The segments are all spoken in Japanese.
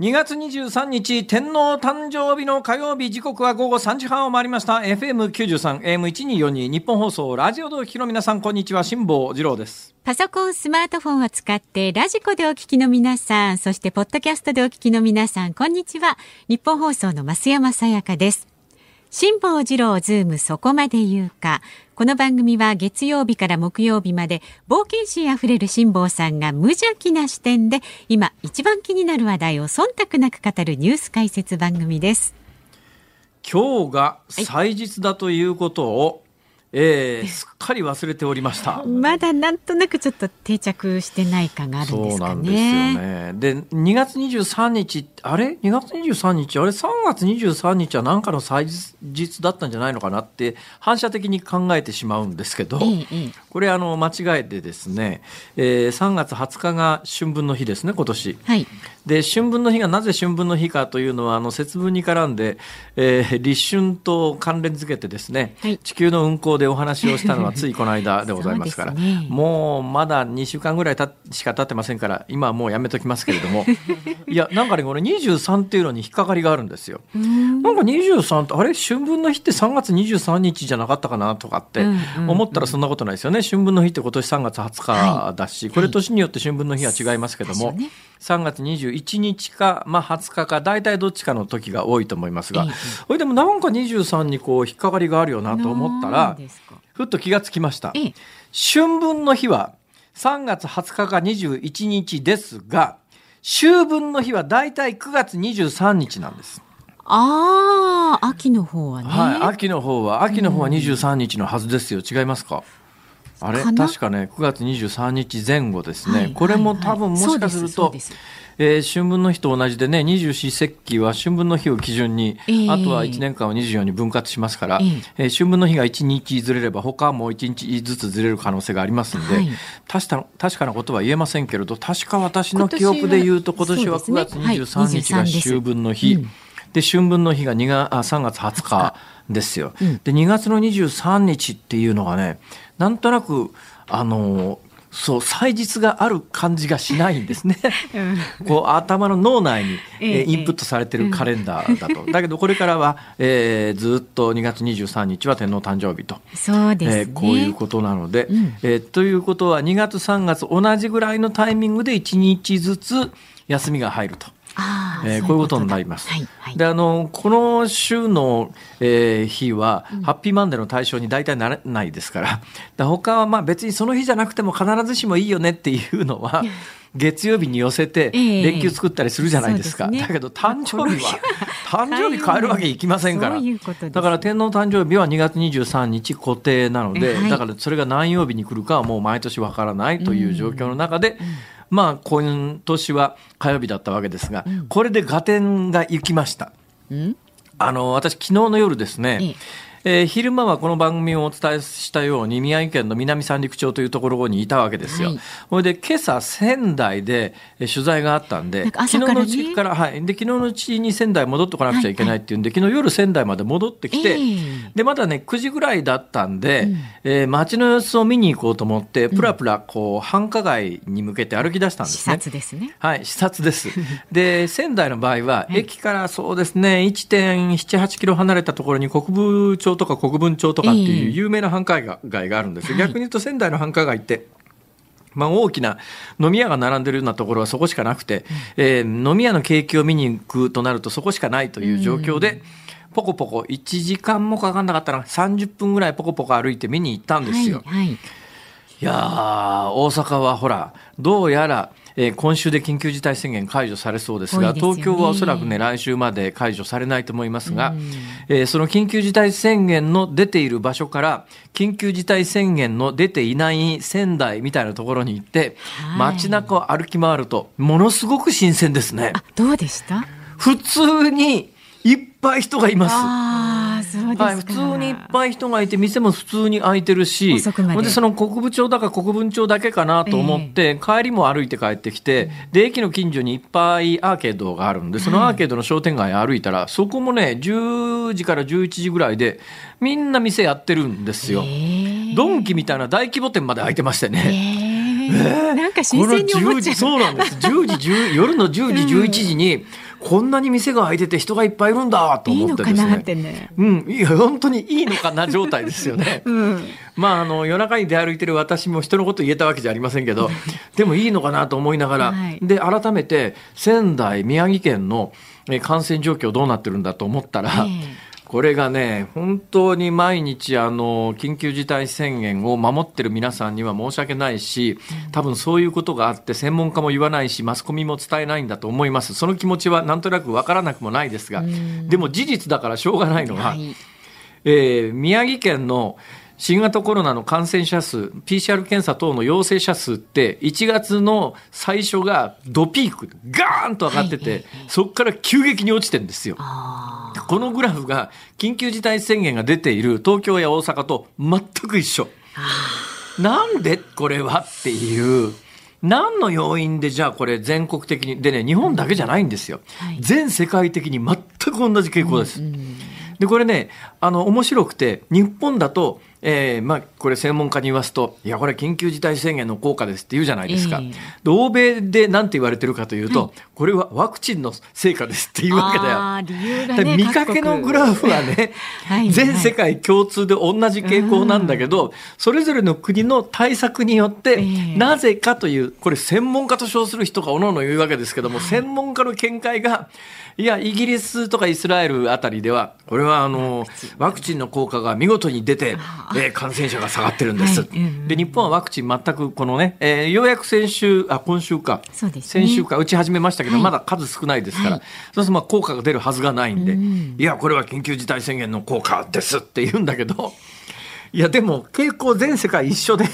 2月23日天皇誕生日の火曜日時刻は午後3時半を回りました。FM93 AM1242 ニッポン放送ラジオでお聞きの皆さんこんにちは。辛坊治郎です。パソコンスマートフォンを使ってラジコでお聞きの皆さんそしてポッドキャストでお聞きの皆さんこんにちは。ニッポン放送の増山さやかです。辛坊治郎ズームそこまで言うか。この番組は月曜日から木曜日まで冒険心あふれる辛坊さんが無邪気な視点で今一番気になる話題を忖度なく語るニュース解説番組です。今日が祭日だということを、えー、すっかり忘れておりました。まだなんとなくちょっと定着してない感があるんですかね。そうなんですよね。で、2月23日、あれ ?2 月23日？あれ ?3 月23日は何かの祭日だったんじゃないのかなって反射的に考えてしまうんですけど、ええ、これあの間違えてですね、えー、3月20日が春分の日ですね、今年。はい。で、春分の日がなぜ春分の日かというのは、あの節分に絡んで、えー、立春と関連づけてですね、はい、地球の運行でお話をしたのはついこの間でございますから、ね、もうまだ2週間ぐらいたしか経ってませんから、今はもうやめときますけれども、いや、なんかね、これ23っていうのに引っかかりがあるんですよ。ん。なんか23って、あれ？春分の日って3月23日じゃなかったかなとかって思ったらそんなことないですよね。春分の日って今年3月20日だし、はい、これ年によって春分の日は違いますけども、はい、3月21日か、まあ、20日か大体どっちかの時が多いと思いますが、これでもなんか23にこう引っかかりがあるよなと思ったらふっと気がつきました。春分の日は3月20日か21日ですが秋分の日は大体9月23日なんです。ああ、秋の方はね。はい、秋の方は、秋の方は23日のはずですよ。違いますか？あれ？確かね9月23日前後ですね、はい、これも多分もしかすると、えー、春分の日と同じでね二十四節気は春分の日を基準に、えー、あとは1年間を24に分割しますから、えー、えー、春分の日が1日ずれれば他も1日ずつずれる可能性がありますので、はい、確か確かなことは言えませんけれど確か私の記憶で言うと今年は9月23日が秋分の日。で春分の日が2があ3月20日ですよ。で2月の23日っていうのがねなんとなくあのそう祭日がある感じがしないんですね。うん、こう頭の脳内に、えインプットされてるカレンダーだと。だけどこれからは、えー、ずっと2月23日は天皇誕生日と。そうです、ね、えー、こういうことなので、うん、えー、ということは2月3月同じぐらいのタイミングで1日ずつ休みが入ると。えー、こういうことになります。はいはい、であのこの週の、えー、日は、うん、ハッピーマンデーの対象に大体ならないですから。だ他はまあ別にその日じゃなくても必ずしもいいよねっていうのは。月曜日に寄せて連休作ったりするじゃないですか、えーすね、だけど誕生日は 誕生日変えるわけいきませんから。だから天皇誕生日は2月23日固定なので、はい、だからそれが何曜日に来るかはもう毎年わからないという状況の中で、うんうんまあ今年は火曜日だったわけですが、うん、これで合点がいきました。あの私昨日の夜ですね、えー、昼間はこの番組をお伝えしたように宮城県の南三陸町というところにいたわけですよ。はい、それで今朝仙台で取材があったんで、ん昨日のうちから、はい。で、昨日のうちに仙台戻ってこなくちゃいけないっていうんで、はいはい、昨日夜仙台まで戻ってきて、えー、で、まだね、9時ぐらいだったんで、うん、えー、街の様子を見に行こうと思って、ぷらぷら、こう、繁華街に向けて歩き出したんですね。視察ですね。はい、視察です。で、仙台の場合は、駅からそうですね、1.7、8キロ離れたところに国分町とか国分町とかっていう有名な繁華街があるんですよ、逆に言うと仙台の繁華街ってまあ、大きな飲み屋が並んでるようなところはそこしかなくて、えー、飲み屋の景気を見に行くとなるとそこしかないという状況で、ポコポコ1時間もかかんなかったら30分ぐらいポコポコ歩いて見に行ったんですよ。はいはい、いや大阪はほらどうやらえー、今週で緊急事態宣言解除されそうですが、すね、東京はおそらくね、来週まで解除されないと思いますが、えー、その緊急事態宣言の出ている場所から、緊急事態宣言の出ていない仙台みたいなところに行って、街中を歩き回ると、ものすごく新鮮ですね。どうでした？普通にいっぱい人がいます。あそうですはい、普通にいっぱい人がいて、店も普通に開いてるし、でその国分町だか国分町だけかなと思って、えー、帰りも歩いて帰ってきて、で、駅の近所にいっぱいアーケードがあるんで、そのアーケードの商店街歩いたら、そこもね、10時から11時ぐらいで、みんな店やってるんですよ。えー、ドンキみたいな大規模店まで開いてましてね。えー、なんか新鮮に思っちゃう。そうなんです。10時、10夜の10時、11時に、こんなに店が開いてて人がいっぱいいるんだと思ってですね。いいね。うん、いや、本当にいいのかな状態ですよね。うん、まあ、あの、夜中に出歩いてる私も人のこと言えたわけじゃありませんけど、でもいいのかなと思いながら、はい、で、改めて仙台、宮城県の感染状況どうなってるんだと思ったら、えーこれがね、本当に毎日、あの、緊急事態宣言を守ってる皆さんには申し訳ないし、多分そういうことがあって、専門家も言わないし、マスコミも伝えないんだと思います。その気持ちはなんとなくわからなくもないですが、でも事実だからしょうがないのは、はい、えー、宮城県の新型コロナの感染者数、PCR 検査等の陽性者数って、1月の最初がドピーク、ガーンと上がってて、はい、そこから急激に落ちてるんですよ。このグラフが、緊急事態宣言が出ている東京や大阪と全く一緒。なんでこれはっていう。何の要因でじゃあこれ全国的に、でね、日本だけじゃないんですよ。はい、全世界的に全く同じ傾向です。うんうん、で、これね、あの、面白くて、日本だと、えーまあ、これ専門家に言わすと、いや、これ緊急事態宣言の効果ですって言うじゃないですか。えー、で欧米で何て言われてるかというと、はい、これはワクチンの成果ですっていうわけだよ。理由がね、見かけのグラフはね はい、全世界共通で同じ傾向なんだけど、それぞれの国の対策によって、なぜかという、これ専門家と称する人がおのおの言うわけですけども、はい、専門家の見解が、いや、イギリスとかイスラエルあたりでは、これはあの、ワクチンの効果が見事に出て、えー、感染者が下がってるんです。はい、で、日本はワクチン全くこのね、えー、ようやく先週、あ、今週か、ね、先週か。打ち始めましたけど、はい、まだ数少ないですから、はい、そうするとまあ効果が出るはずがないんで、いや、これは緊急事態宣言の効果ですって言うんだけど、いや、でも傾向全世界一緒で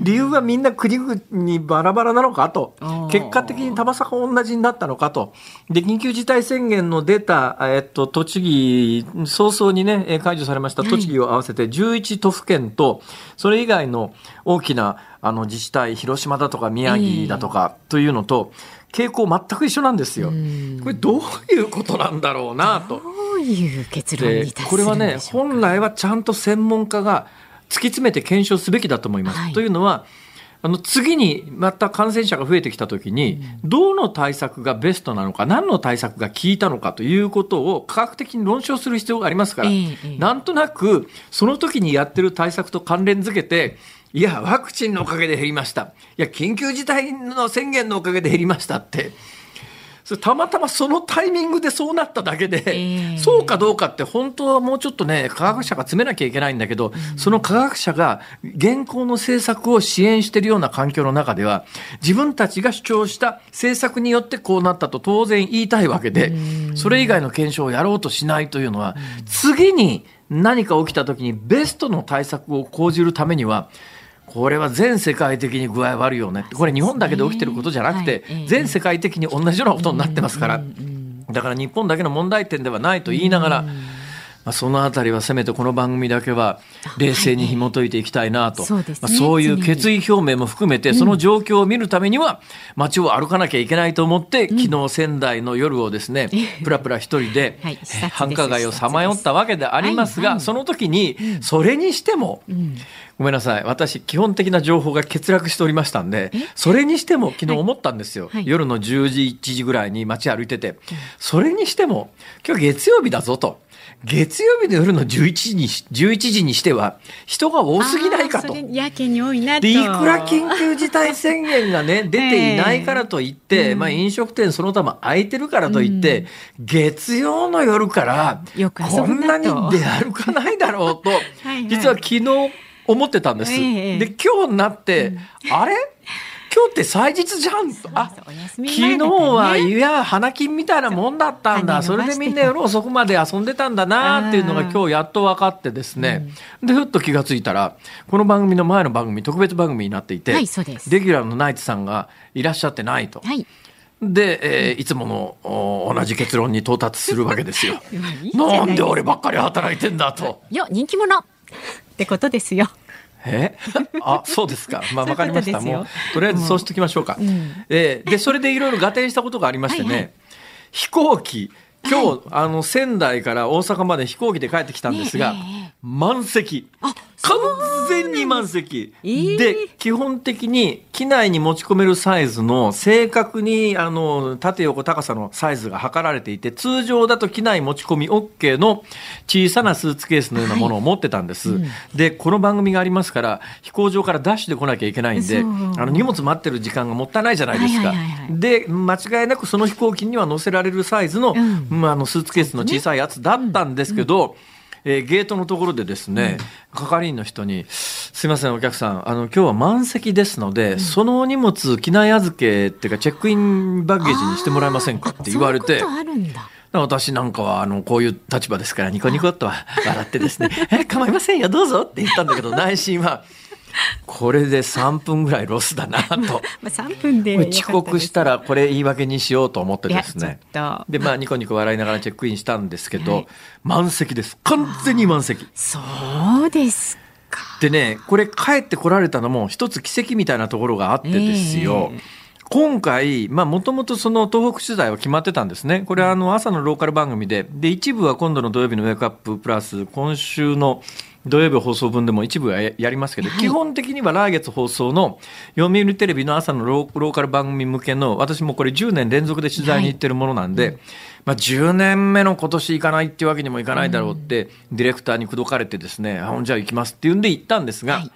理由はみんな国々にバラバラなのかと、結果的に玉坂同じになったのかと、で、緊急事態宣言の出た、えっと、栃木、早々にね、解除されました栃木を合わせて11都府県と、それ以外の大きなあの自治体、広島だとか宮城だとかというのと、傾向全く一緒なんですよ。これどういうことなんだろうなと。どういう結論にこれはね、本来はちゃんと専門家が突き詰めて検証すべきだと思います。はい、というのは、あの次にまた感染者が増えてきたときに、どの対策がベストなのか、何の対策が効いたのかということを科学的に論証する必要がありますから、なんとなくその時にやってる対策と関連づけて、いや、ワクチンのおかげで減りました。いや、緊急事態の宣言のおかげで減りましたって。それたまたまそのタイミングでそうなっただけで、えー、そうかどうかって本当はもうちょっとね、科学者が詰めなきゃいけないんだけど、うん、その科学者が現行の政策を支援しているような環境の中では、自分たちが主張した政策によってこうなったと当然言いたいわけで、うん、それ以外の検証をやろうとしないというのは、うん、次に何か起きた時にベストの対策を講じるためには、これは全世界的に具合悪いよね。これ日本だけで起きてることじゃなくて、全世界的に同じようなことになってますから。だから日本だけの問題点ではないと言いながら、まあ、そのあたりはせめてこの番組だけは冷静に紐解いていきたいなと、そうまあ、そういう決意表明も含めて、その状況を見るためには、街を歩かなきゃいけないと思って、昨日仙台の夜をですね、ぷらぷら一人で、繁華街をさまよったわけでありますが、その時に、それにしても、ごめんなさい。私、基本的な情報が欠落しておりましたんで、それにしても昨日思ったんですよ。はい、夜の10時、1時ぐらいに街歩いてて、それにしても、今日月曜日だぞと。月曜日の夜の11時に、11時にしては、人が多すぎないかと。やけに多いなと。で、いくら緊急事態宣言がね、出ていないからといって、まあ飲食店その他も空いてるからといって、うん、月曜の夜から、こんなに出歩かないだろうと、はいはい、実は昨日思ってたんです。で、今日になって、うん、あれ？日って祭日じゃんと。あ、昨日はいや、花金みたいなもんだったんだ。それでみんな夜遅くまで遊んでたんだなっていうのが今日やっと分かってですね。で、ふっと気がついたら、この番組の前の番組、特別番組になっていて、レギュラーのナイツさんがいらっしゃってないと。はいで、えー、いつもの同じ結論に到達するわけですよ。なんで俺ばっかり働いてんだと。いや、人気者ってことですよ。え？あそうですか、まあ、分かりました。もうとりあえずそうしておきましょうか、うん、えー、でそれでいろいろ合点したことがありましてね、はいはい、飛行機今日、はい、あの仙台から大阪まで飛行機で帰ってきたんですが、ね、満席完全に満席、えー、で基本的に機内に持ち込めるサイズの正確にあの縦横高さのサイズが測られていて通常だと機内持ち込み OK の小さなスーツケースのようなものを持ってたんです、はいうん、でこの番組がありますから飛行場からダッシュで来なきゃいけないんであの荷物待ってる時間がもったいないじゃないですか、で間違いなくその飛行機には乗せられるサイズの,、うん、あのスーツケースの小さいやつだったんですけど、うんえー、ゲートのところでですね、うん、係員の人に、すいません、お客さん、あの、今日は満席ですので、うん、その荷物、機内預けっていうか、チェックインバッゲージにしてもらえませんかって言われて、私なんかはあのこういう立場ですからニコニコっと笑ってですね「え構いませんよどうぞ」って言ったんだけど内心はこれで3分ぐらいロスだなと。まあ3分で遅刻したらこれ言い訳にしようと思ってですね。で、まあニコニコ笑いながらチェックインしたんですけど、はい、満席です。完全に満席。そうですか。でね、これ帰ってこられたのも一つ奇跡みたいなところがあってですよ。えー今回、まあ、もともとその東北取材は決まってたんですね。これはあの朝のローカル番組で、で、一部は今度の土曜日のウェイクアッププラス、今週の土曜日放送分でも一部はやりますけど、はい、基本的には来月放送の読売テレビの朝のローカル番組向けの、私もこれ10年連続で取材に行ってるものなんで、はい、まあ、10年目の今年行かないっていうわけにもいかないだろうって、ディレクターに口説かれてですね、あ、じゃあ行きますっていうんで行ったんですが、はい、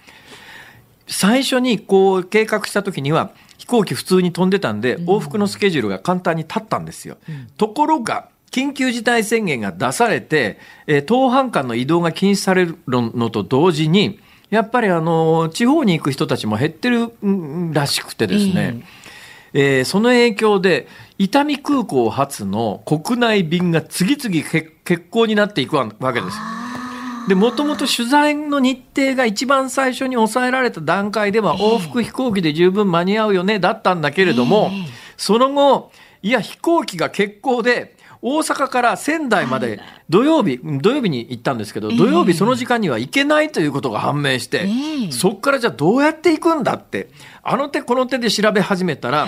最初にこう計画した時には、飛行機普通に飛んでたんで、往復のスケジュールが簡単に立ったんですよ。ところが、緊急事態宣言が出されて、えー、当半間の移動が禁止されるのと同時に、やっぱりあの、地方に行く人たちも減ってるらしくてですね、えー、その影響で、伊丹空港発の国内便が次々欠航になっていくわけです。で、もともと取材の日程が一番最初に抑えられた段階では往復飛行機で十分間に合うよね、だったんだけれども、その後、いや、飛行機が欠航で、大阪から仙台まで土曜日、土曜日に行ったんですけど、土曜日その時間には行けないということが判明して、そこからじゃあどうやって行くんだって、あの手この手で調べ始めたら、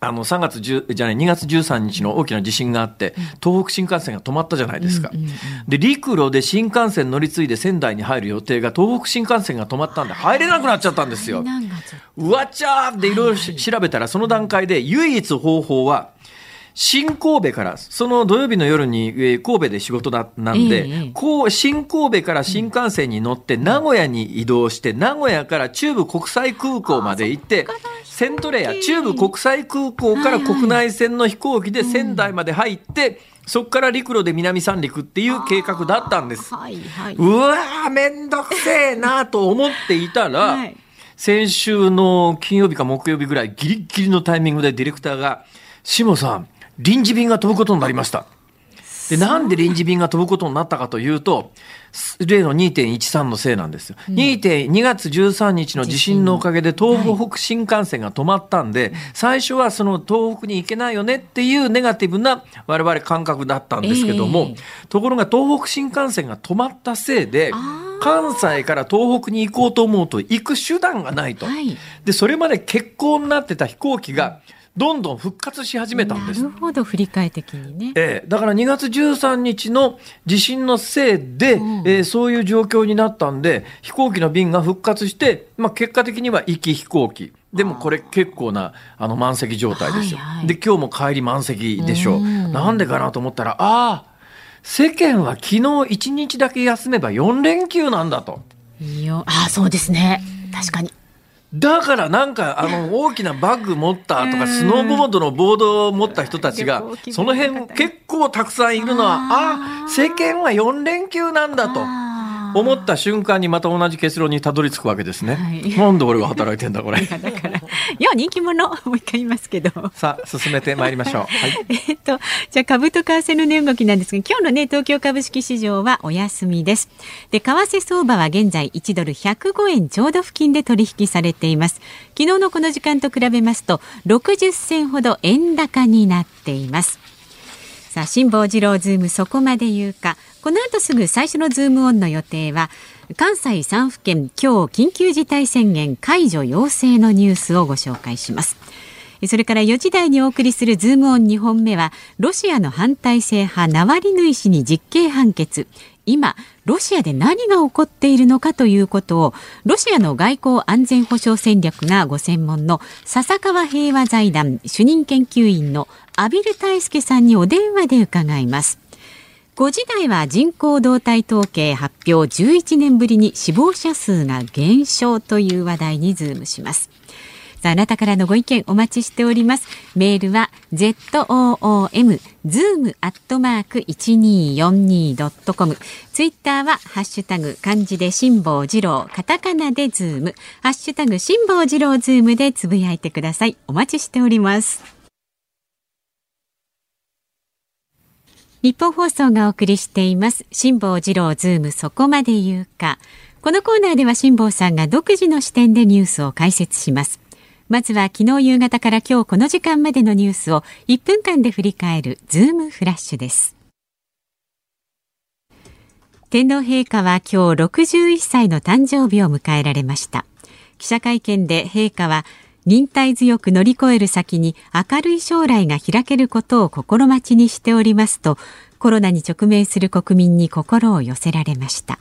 あの3月10じゃない2月13日の大きな地震があって、東北新幹線が止まったじゃないですか。で陸路で新幹線乗り継いで仙台に入る予定が東北新幹線が止まったんで入れなくなっちゃったんですよ。うわちゃーっていろい。ろ調べたらその段階で唯一方法は新神戸から、その土曜日の夜に、えー、神戸で仕事だなんで、えー、こう新神戸から新幹線に乗って名古屋に移動して、名古屋から中部国際空港まで行って、セントレア、中部国際空港から国内線の飛行機で仙台まで入って、そこから陸路で南三陸っていう計画だったんです。はいはい、うわー、めんどくせえなと思っていたら、はい、先週の金曜日か木曜日ぐらいギリギリのタイミングでディレクターが、下さん、臨時便が飛ぶことになりました。で、なんで臨時便が飛ぶことになったかというと、例の2.13のせいなんですよ。うん、2. 月13日の地震のおかげで東北新幹線が止まったんで、最初はその東北に行けないよねっていうネガティブな我々感覚だったんですけども、えー、ところが東北新幹線が止まったせいで、関西から東北に行こうと思うと行く手段がないと。はい、で、それまで欠航になってた飛行機が、どんどん復活し始めたんです。なるほど、振り返的にね。ええ、だから2月13日の地震のせいで、うん、えー、そういう状況になったんで、飛行機の便が復活して、まあ結果的には行き飛行機。でもこれ結構なあの満席状態ですよ。はいはい、で、今日も帰り満席でしょう。なんでかなと思ったら、ああ、世間は昨日1日だけ休めば4連休なんだと。いや、ああ、そうですね。確かに。だからなんかあの大きなバッグ持ったとかスノーボードのボードを持った人たちがその辺結構たくさんいるのはあ世間は4連休なんだと。思った瞬間にまた同じ結論にたどり着くわけですね。はい、なんで俺が働いてんだこれ。いやだからいや人気者もう一回言いますけど。さあ進めてまいりましょう。はい、えっとじゃあ株と為替の値動きなんですが今日のね東京株式市場はお休みです。で為替相場は現在1ドル105円ちょうど付近で取引されています。昨日のこの時間と比べますと60銭ほど円高になっています。さあ辛坊治郎ズームそこまで言うか。この後すぐ最初のズームオンの予定は関西3府県今日緊急事態宣言解除要請のニュースをご紹介します。それから4時台にお送りするズームオン2本目はロシアの反体制派ナワリヌイ氏に実刑判決。今ロシアで何が起こっているのかということをロシアの外交安全保障戦略がご専門の笹川平和財団主任研究員の畔蒜泰助さんにお電話で伺います。5時台は人口動態統計発表11年ぶりに死亡者数が減少という話題にズームします。さあ、あなたからのご意見お待ちしております。メールは zoom zoom アットマーク 1242.com ツイッターはハッシュタグ漢字で辛坊治郎カタカナでズームハッシュタグ辛坊治郎ズームでつぶやいてください。お待ちしております。ニッポン放送がお送りしています辛坊治郎ズームそこまで言うかこのコーナーでは辛坊さんが独自の視点でニュースを解説しますまずは昨日夕方から今日この時間までのニュースを1分間で振り返るズームフラッシュです。天皇陛下は今日61歳の誕生日を迎えられました。記者会見で陛下は忍耐強く乗り越える先に明るい将来が開けることを心待ちにしておりますとコロナに直面する国民に心を寄せられました。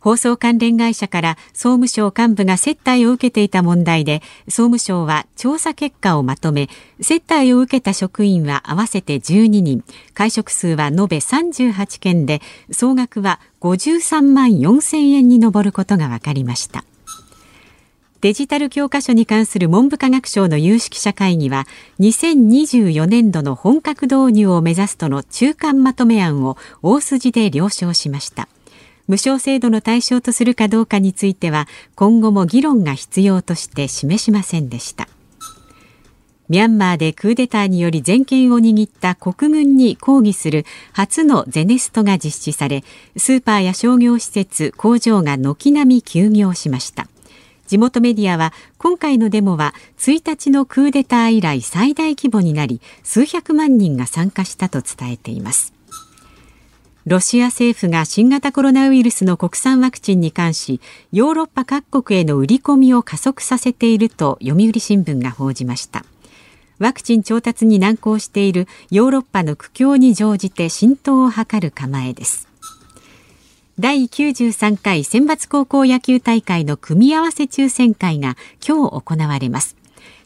放送関連会社から総務省幹部が接待を受けていた問題で総務省は調査結果をまとめ接待を受けた職員は合わせて12人。会食数は延べ38件で総額は53万4千円に上ることが分かりました。デジタル教科書に関する文部科学省の有識者会議は2024年度の本格導入を目指すとの中間まとめ案を大筋で了承しました。無償制度の対象とするかどうかについては今後も議論が必要として示しませんでした。ミャンマーでクーデターにより全権を握った国軍に抗議する初のゼネストが実施されスーパーや商業施設工場が軒並み休業しました。地元メディアは今回のデモは1日のクーデター以来最大規模になり数百万人が参加したと伝えています。ロシア政府が新型コロナウイルスの国産ワクチンに関しヨーロッパ各国への売り込みを加速させていると読売新聞が報じました。ワクチン調達に難航しているヨーロッパの苦境に乗じて浸透を図る構えです。第93回選抜高校野球大会の組み合わせ抽選会が今日行われます。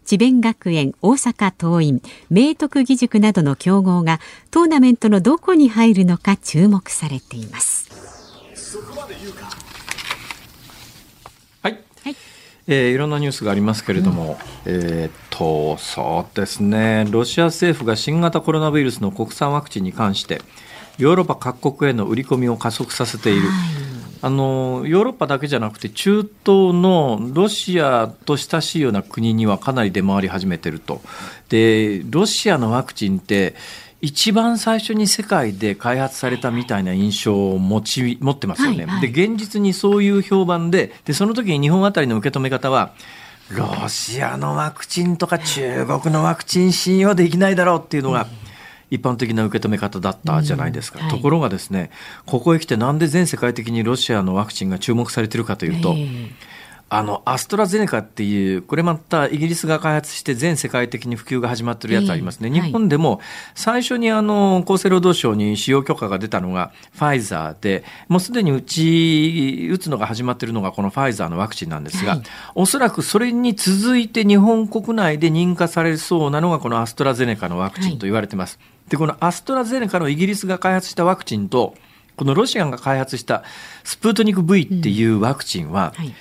智弁学園、大阪桐蔭、明徳義塾などの強豪がトーナメントのどこに入るのか注目されています。はい、はい。えー、いろんなニュースがありますけれども、うん、えー、っとそうですね。ロシア政府が新型コロナウイルスの国産ワクチンに関してヨーロッパ各国への売り込みを加速させている。はいあのヨーロッパだけじゃなくて中東のロシアと親しいような国にはかなり出回り始めてると。でロシアのワクチンって一番最初に世界で開発されたみたいな印象を持ち持ってますよね、はいはい、で現実にそういう評判ででその時に日本あたりの受け止め方はロシアのワクチンとか中国のワクチン信用できないだろうっていうのが、一般的な受け止め方だったじゃないですか、うんはい、ところがですねここへ来てなんで全世界的にロシアのワクチンが注目されているかというと、えーあのアストラゼネカっていうこれまたイギリスが開発して全世界的に普及が始まってるやつありますね、えー、日本でも最初にあの厚生労働省に使用許可が出たのがファイザーでもうすでにうち打つのが始まってるのがこのファイザーのワクチンなんですが、はい、おそらくそれに続いて日本国内で認可されそうなのがこのアストラゼネカのワクチンと言われてます。はい、でこのアストラゼネカのイギリスが開発したワクチンとこのロシアが開発したスプートニク V っていうワクチンは、うん。はい。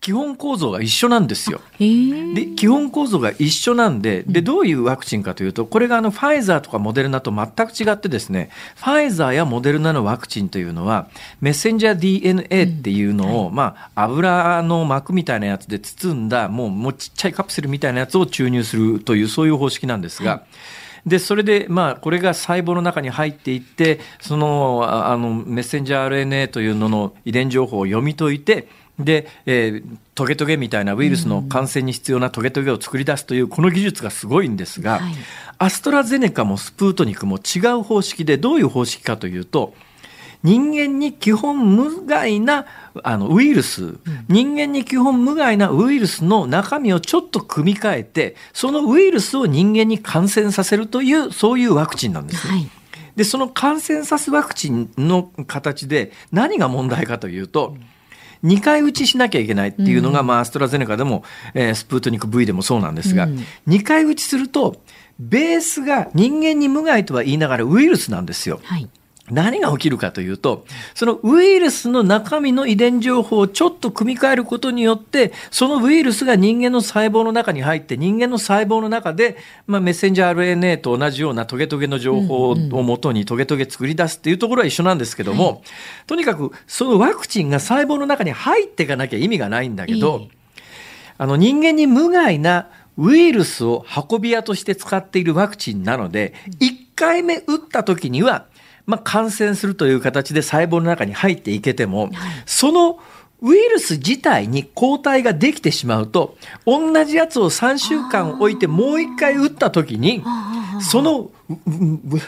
基本構造が一緒なんですよ。で、基本構造が一緒なんで、で、どういうワクチンかというと、これがあの、ファイザーとかモデルナと全く違ってですね、ファイザーやモデルナのワクチンというのは、メッセンジャー DNA っていうのを、まあ、油の膜みたいなやつで包んだ、もう、もうちっちゃいカプセルみたいなやつを注入するという、そういう方式なんですが、で、それで、まあ、これが細胞の中に入っていって、その、あの、メッセンジャー RNA というのの遺伝情報を読み解いて、で、えー、トゲトゲみたいなウイルスの感染に必要なトゲトゲを作り出すというこの技術がすごいんですが、はい、アストラゼネカもスプートニクも違う方式でどういう方式かというと人間に基本無害なあのウイルス、うん、人間に基本無害なウイルスの中身をちょっと組み替えてそのウイルスを人間に感染させるというそういうワクチンなんです、ね。はい。でその感染させワクチンの形で何が問題かというと、うん。2回打ちしなきゃいけないっていうのが、うん、まあ、アストラゼネカでも、えー、スプートニク V でもそうなんですが、うん、2回打ちすると、ベースが人間に無害とは言いながらウイルスなんですよ。はい何が起きるかというと、そのウイルスの中身の遺伝情報をちょっと組み替えることによって、そのウイルスが人間の細胞の中に入って、人間の細胞の中で、まあ、メッセンジャー RNA と同じようなトゲトゲの情報をもとにトゲトゲ作り出すっていうところは一緒なんですけども、とにかくそのワクチンが細胞の中に入っていかなきゃ意味がないんだけど、あの人間に無害なウイルスを運び屋として使っているワクチンなので、1回目打った時には、まあ、感染するという形で細胞の中に入っていけても、はい、そのウイルス自体に抗体ができてしまうと、同じやつを3週間置いてもう1回打った時に、その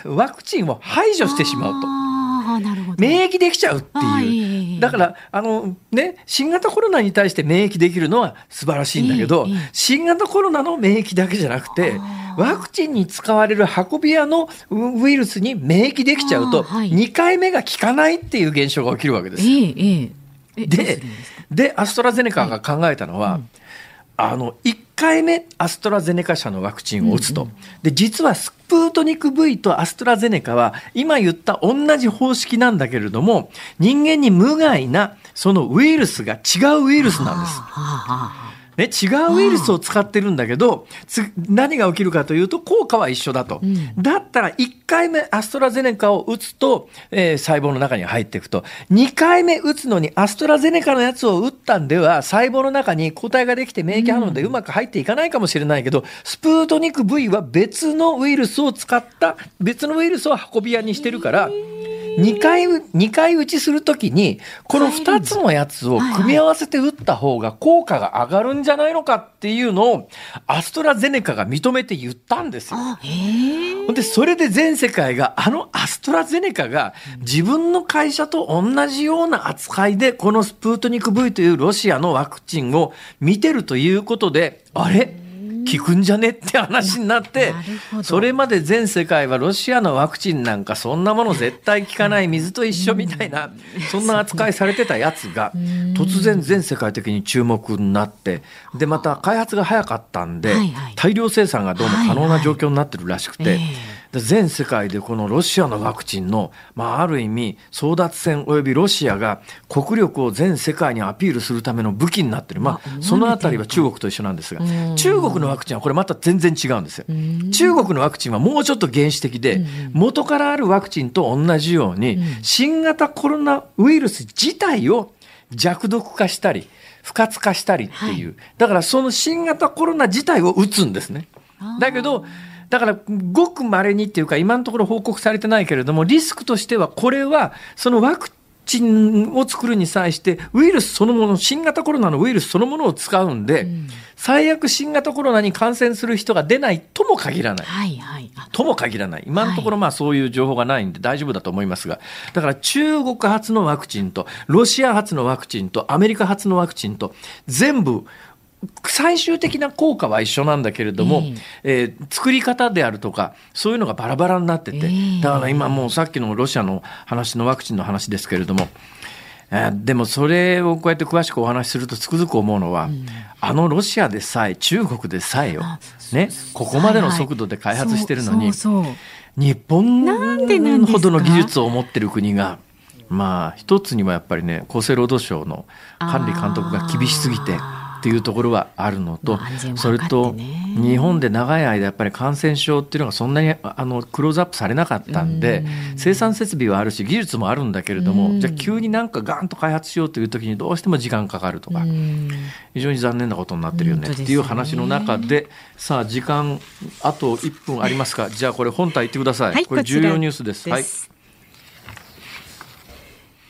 ワクチンを排除してしまうと。免疫できちゃうっていう。だから、あのね、新型コロナに対して免疫できるのは素晴らしいんだけど、新型コロナの免疫だけじゃなくて、ワクチンに使われる運び屋のウイルスに免疫できちゃうと、2回目が効かないっていう現象が起きるわけですで、で、アストラゼネカが考えたのは、はいうん、あの、1回目アストラゼネカ社のワクチンを打つと。うんうん、で、実はスプートニク V とアストラゼネカは、今言った同じ方式なんだけれども、人間に無害なそのウイルスが違うウイルスなんです。はあはあね、違うウイルスを使ってるんだけど、何が起きるかというと、効果は一緒だと。うん、だったら、1回目アストラゼネカを打つと、えー、細胞の中に入っていくと。2回目打つのにアストラゼネカのやつを打ったんでは、細胞の中に抗体ができて免疫反応でうまく入っていかないかもしれないけど、うん、スプートニク V は別のウイルスを使った、別のウイルスを運び屋にしてるから、2回、2回打ちするときに、この2つのやつを組み合わせて打った方が効果が上がるんじゃないのかっていうのを、アストラゼネカが認めて言ったんですよ。で、それで全世界が、あのアストラゼネカが自分の会社と同じような扱いで、このスプートニク V というロシアのワクチンを見てるということで、あれ？効くんじゃねって話になって、それまで全世界はロシアのワクチンなんかそんなもの絶対効かない水と一緒みたいな、そんな扱いされてたやつが、突然全世界的に注目になって、で、また開発が早かったんで、大量生産がどうも可能な状況になってるらしくて、全世界でこのロシアのワクチンの、まあ、ある意味争奪戦及びロシアが国力を全世界にアピールするための武器になってる、まあ、そのあたりは中国と一緒なんですが中国のワクチンはこれまた全然違うんですよ。中国のワクチンはもうちょっと原始的で元からあるワクチンと同じように新型コロナウイルス自体を弱毒化したり不活化したりっていう、だからその新型コロナ自体を打つんですね。だけどだから、ごく稀にっていうか、今のところ報告されてないけれども、リスクとしては、これは、そのワクチンを作るに際して、ウイルスそのもの、新型コロナのウイルスそのものを使うんで、うん、最悪新型コロナに感染する人が出ないとも限らない。はいはい、とも限らない。今のところまあそういう情報がないんで大丈夫だと思いますが、だから中国発のワクチンと、ロシア発のワクチンと、アメリカ発のワクチンと、全部、最終的な効果は一緒なんだけれども、えー、えー、作り方であるとか、そういうのがバラバラになってて、えー、だから今もうさっきのロシアの話のワクチンの話ですけれども、えー、でもそれをこうやって詳しくお話しするとつくづく思うのは、うん、あのロシアでさえ、中国でさえよ、ね、ここまでの速度で開発してるのに、日本ほどの技術を持ってる国が、まあ一つにはやっぱりね厚生労働省の管理監督が厳しすぎてっていうところはあるのと、それと日本で長い間やっぱり感染症っていうのがそんなにあのクローズアップされなかったんで、生産設備はあるし技術もあるんだけれども、じゃあ急になんかガンと開発しようという時にどうしても時間かかるとか、非常に残念なことになってるよねっていう話の中で、さあ時間あと1分ありますか。じゃあこれ本体言ってください、これ重要ニュースです。はい。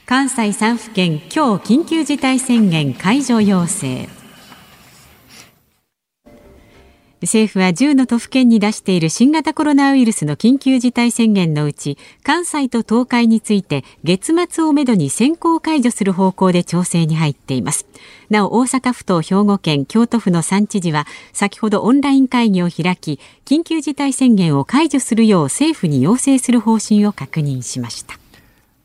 関西3府県今日緊急事態宣言解除要請政府は10の都府県に出している新型コロナウイルスの緊急事態宣言のうち関西と東海について月末をめどに先行解除する方向で調整に入っています。なお大阪府と兵庫県京都府の3知事は先ほどオンライン会議を開き緊急事態宣言を解除するよう政府に要請する方針を確認しました。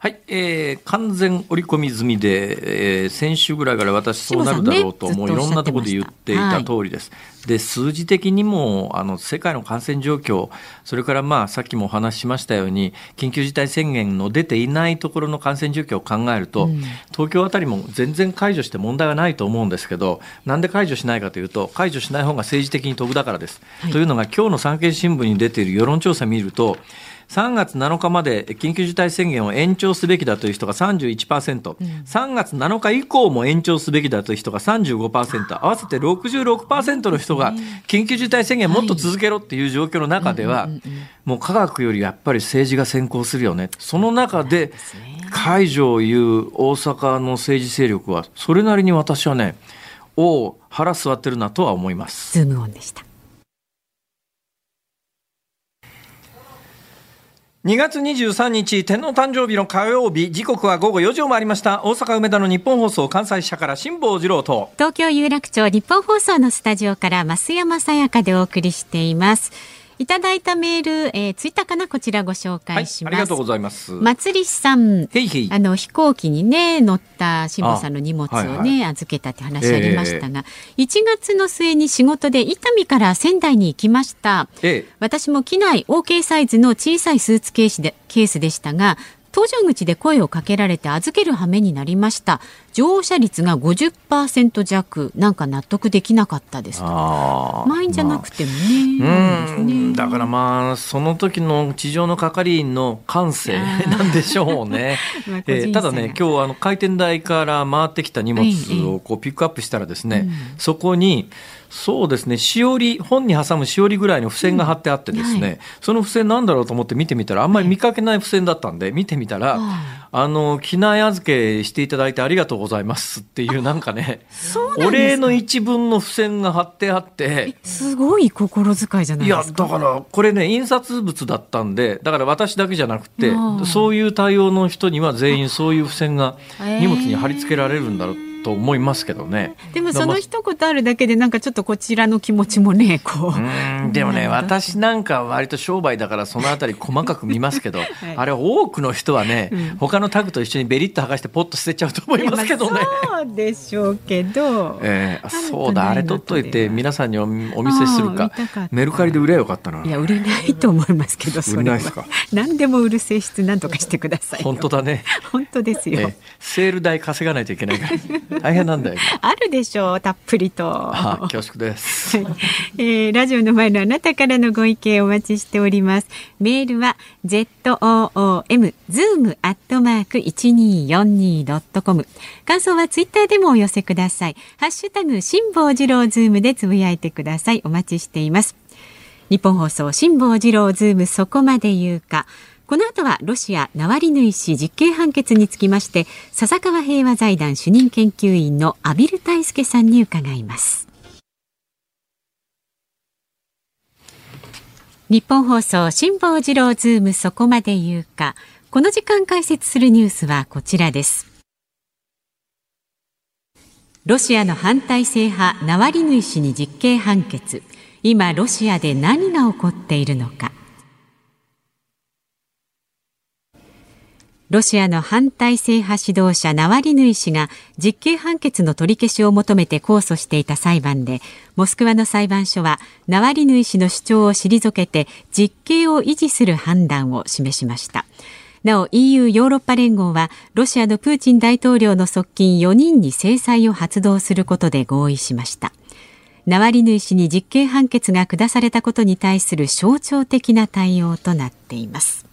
はい、えー、完全織り込み済みで、えー、先週ぐらいから私そうなるだろうと、ね、もういろんなところで言っていた通りです。はい、で、数字的にも、あの、世界の感染状況、それからまあ、さっきもお話ししましたように、緊急事態宣言の出ていないところの感染状況を考えると、うん、東京あたりも全然解除して問題はないと思うんですけど、なんで解除しないかというと、解除しない方が政治的に得だからです。はい、というのが、今日の産経新聞に出ている世論調査を見ると、3月7日まで緊急事態宣言を延長すべきだという人が31%、うん、3月7日以降も延長すべきだという人が35%、合わせて66%の人が緊急事態宣言もっと続けろっていう状況の中では、もう科学よりやっぱり政治が先行するよね。その中で解除を言う大阪の政治勢力は、それなりに私はね、お腹据わってるなとは思います。ズームオンでした。2月23日、天皇誕生日の火曜日、時刻は午後4時を回りました。大阪梅田の日本放送関西社から辛坊治郎と。東京有楽町日本放送のスタジオから増山さやかでお送りしています。いただいたメール、えー、ツイッターかな？こちらご紹介します、はい、ありがとうございます。松りさん、あの飛行機にね乗った辛坊さんの荷物をね、はいはい、預けたって話ありましたが、えー、1月の末に仕事で伊丹から仙台に行きました。えー、私も機内 OK サイズの小さいスーツケースでケースでしたが搭乗口で声をかけられて預ける羽目になりました乗車率が50%弱なんか納得できなかったですと満員じゃなくてもね。まあ、ね。だからまあその時の地上の係員の感性 なんでしょうね、まあ、えー、ただね今日あの回転台から回ってきた荷物をこうピックアップしたらですね、うん、そこにそうですね、しおり、本に挟むしおりぐらいの付箋が貼ってあってですね、うんはい、その付箋なんだろうと思って見てみたら、あんまり見かけない付箋だったんで、見てみたら、あの、機内預けしていただいてありがとうございますっていう、なんかね、お礼の一文の付箋が貼ってあって、すごい心遣いじゃないですか？いや、だから、これね、印刷物だったんで、だから私だけじゃなくて、そういう対応の人には全員そういう付箋が荷物に貼り付けられるんだろうと思いますけどね。でもその一言あるだけでなんかちょっとこちらの気持ちもね、こう。うんでもね、私なんか割と商売だからそのあたり細かく見ますけど、はい、あれ多くの人はね、うん、他のタグと一緒にベリッと剥がしてポッと捨てちゃうと思いますけどね。そうでしょうけど。えー、そうだ、あれ取っといて皆さんにおお見せするか。メルカリで売ればよかったな。いや、売れないと思いますけど、それは。売れないですか？何でも売る性質なんとかしてください。本当だね。本当ですよ、えー、セール代稼がないといけないから。大変なんだよ、あるでしょうたっぷりと。恐縮です、えー、ラジオの前のあなたからのご意見お待ちしております。メールは zoom ズームアットマーク一二四二ドットコム。感想はツイッターでもお寄せください。ハッシュタグ辛坊治郎ズームでつぶやいてください。お待ちしています。ニッポン放送辛坊治郎ズームそこまで言うかこの後はロシアナワリヌイ氏実刑判決につきまして笹川平和財団主任研究員の畔蒜泰助さんに伺います。ニッポン放送辛坊治郎ズームそこまで言うか。この時間解説するニュースはこちらです。ロシアの反体制派ナワリヌイ氏に実刑判決。今ロシアで何が起こっているのか。ロシアの反体制派指導者ナワリヌイ氏が実刑判決の取り消しを求めて控訴していた裁判でモスクワの裁判所はナワリヌイ氏の主張を退けて実刑を維持する判断を示しました。なお EU ヨーロッパ連合はロシアのプーチン大統領の側近4人に制裁を発動することで合意しました。ナワリヌイ氏に実刑判決が下されたことに対する象徴的な対応となっています。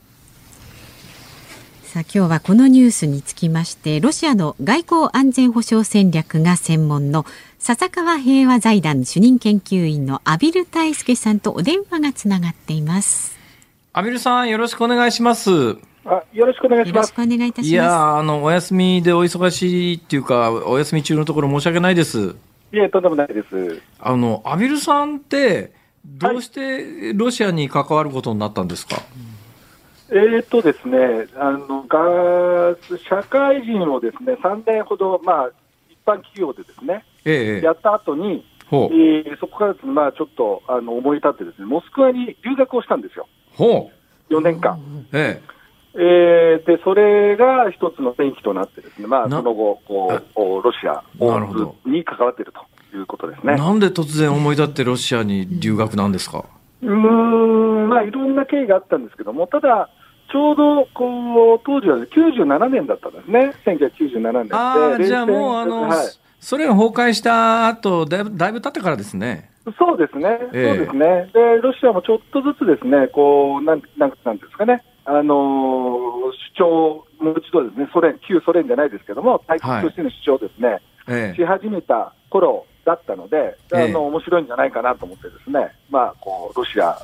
さあ今日はこのニュースにつきましてロシアの外交安全保障戦略が専門の笹川平和財団主任研究員の阿比留大輔さんとお電話がつながっています阿比留さんよろしくお願いしますあよろしくお願いします。よろしくお願いいたします。いやあの、お休みでお忙しいっていうか、お休み中のところ申し訳ないです。いえ、とんでもないです。あの、アビルさんって、どうしてロシアに関わることになったんですか、はい、えーとですね、あのが社会人をですね3年ほど、まあ、一般企業でですね、ええ、やった後に、えー、そこからまあ、ちょっとあの思い立ってですね、モスクワに留学をしたんですよ、ほう。4年間。ええ。えー、でそれが一つの転機となって、ですね、まあ、その後こう、ロシアに関わっているということですね。なんで突然思い立ってロシアに留学なんですか？うんまあ、いろんな経緯があったんですけども、ただ、ちょうどこう当時は97年だったんですね、1997年あじゃあもうあの、はい、ソ連崩壊した後だいぶだいぶ経ってからですね。そうですね、えー、そうですね。で、ロシアもちょっとずつですね、こうなんなんなんですかね、あのー、主張、もう一度ですね、ソ連、旧ソ連じゃないですけども、大国としての主張ですね、はい、し始めた頃だったので、あの、面白いんじゃないかなと思ってですね、まあ、こう、ロシア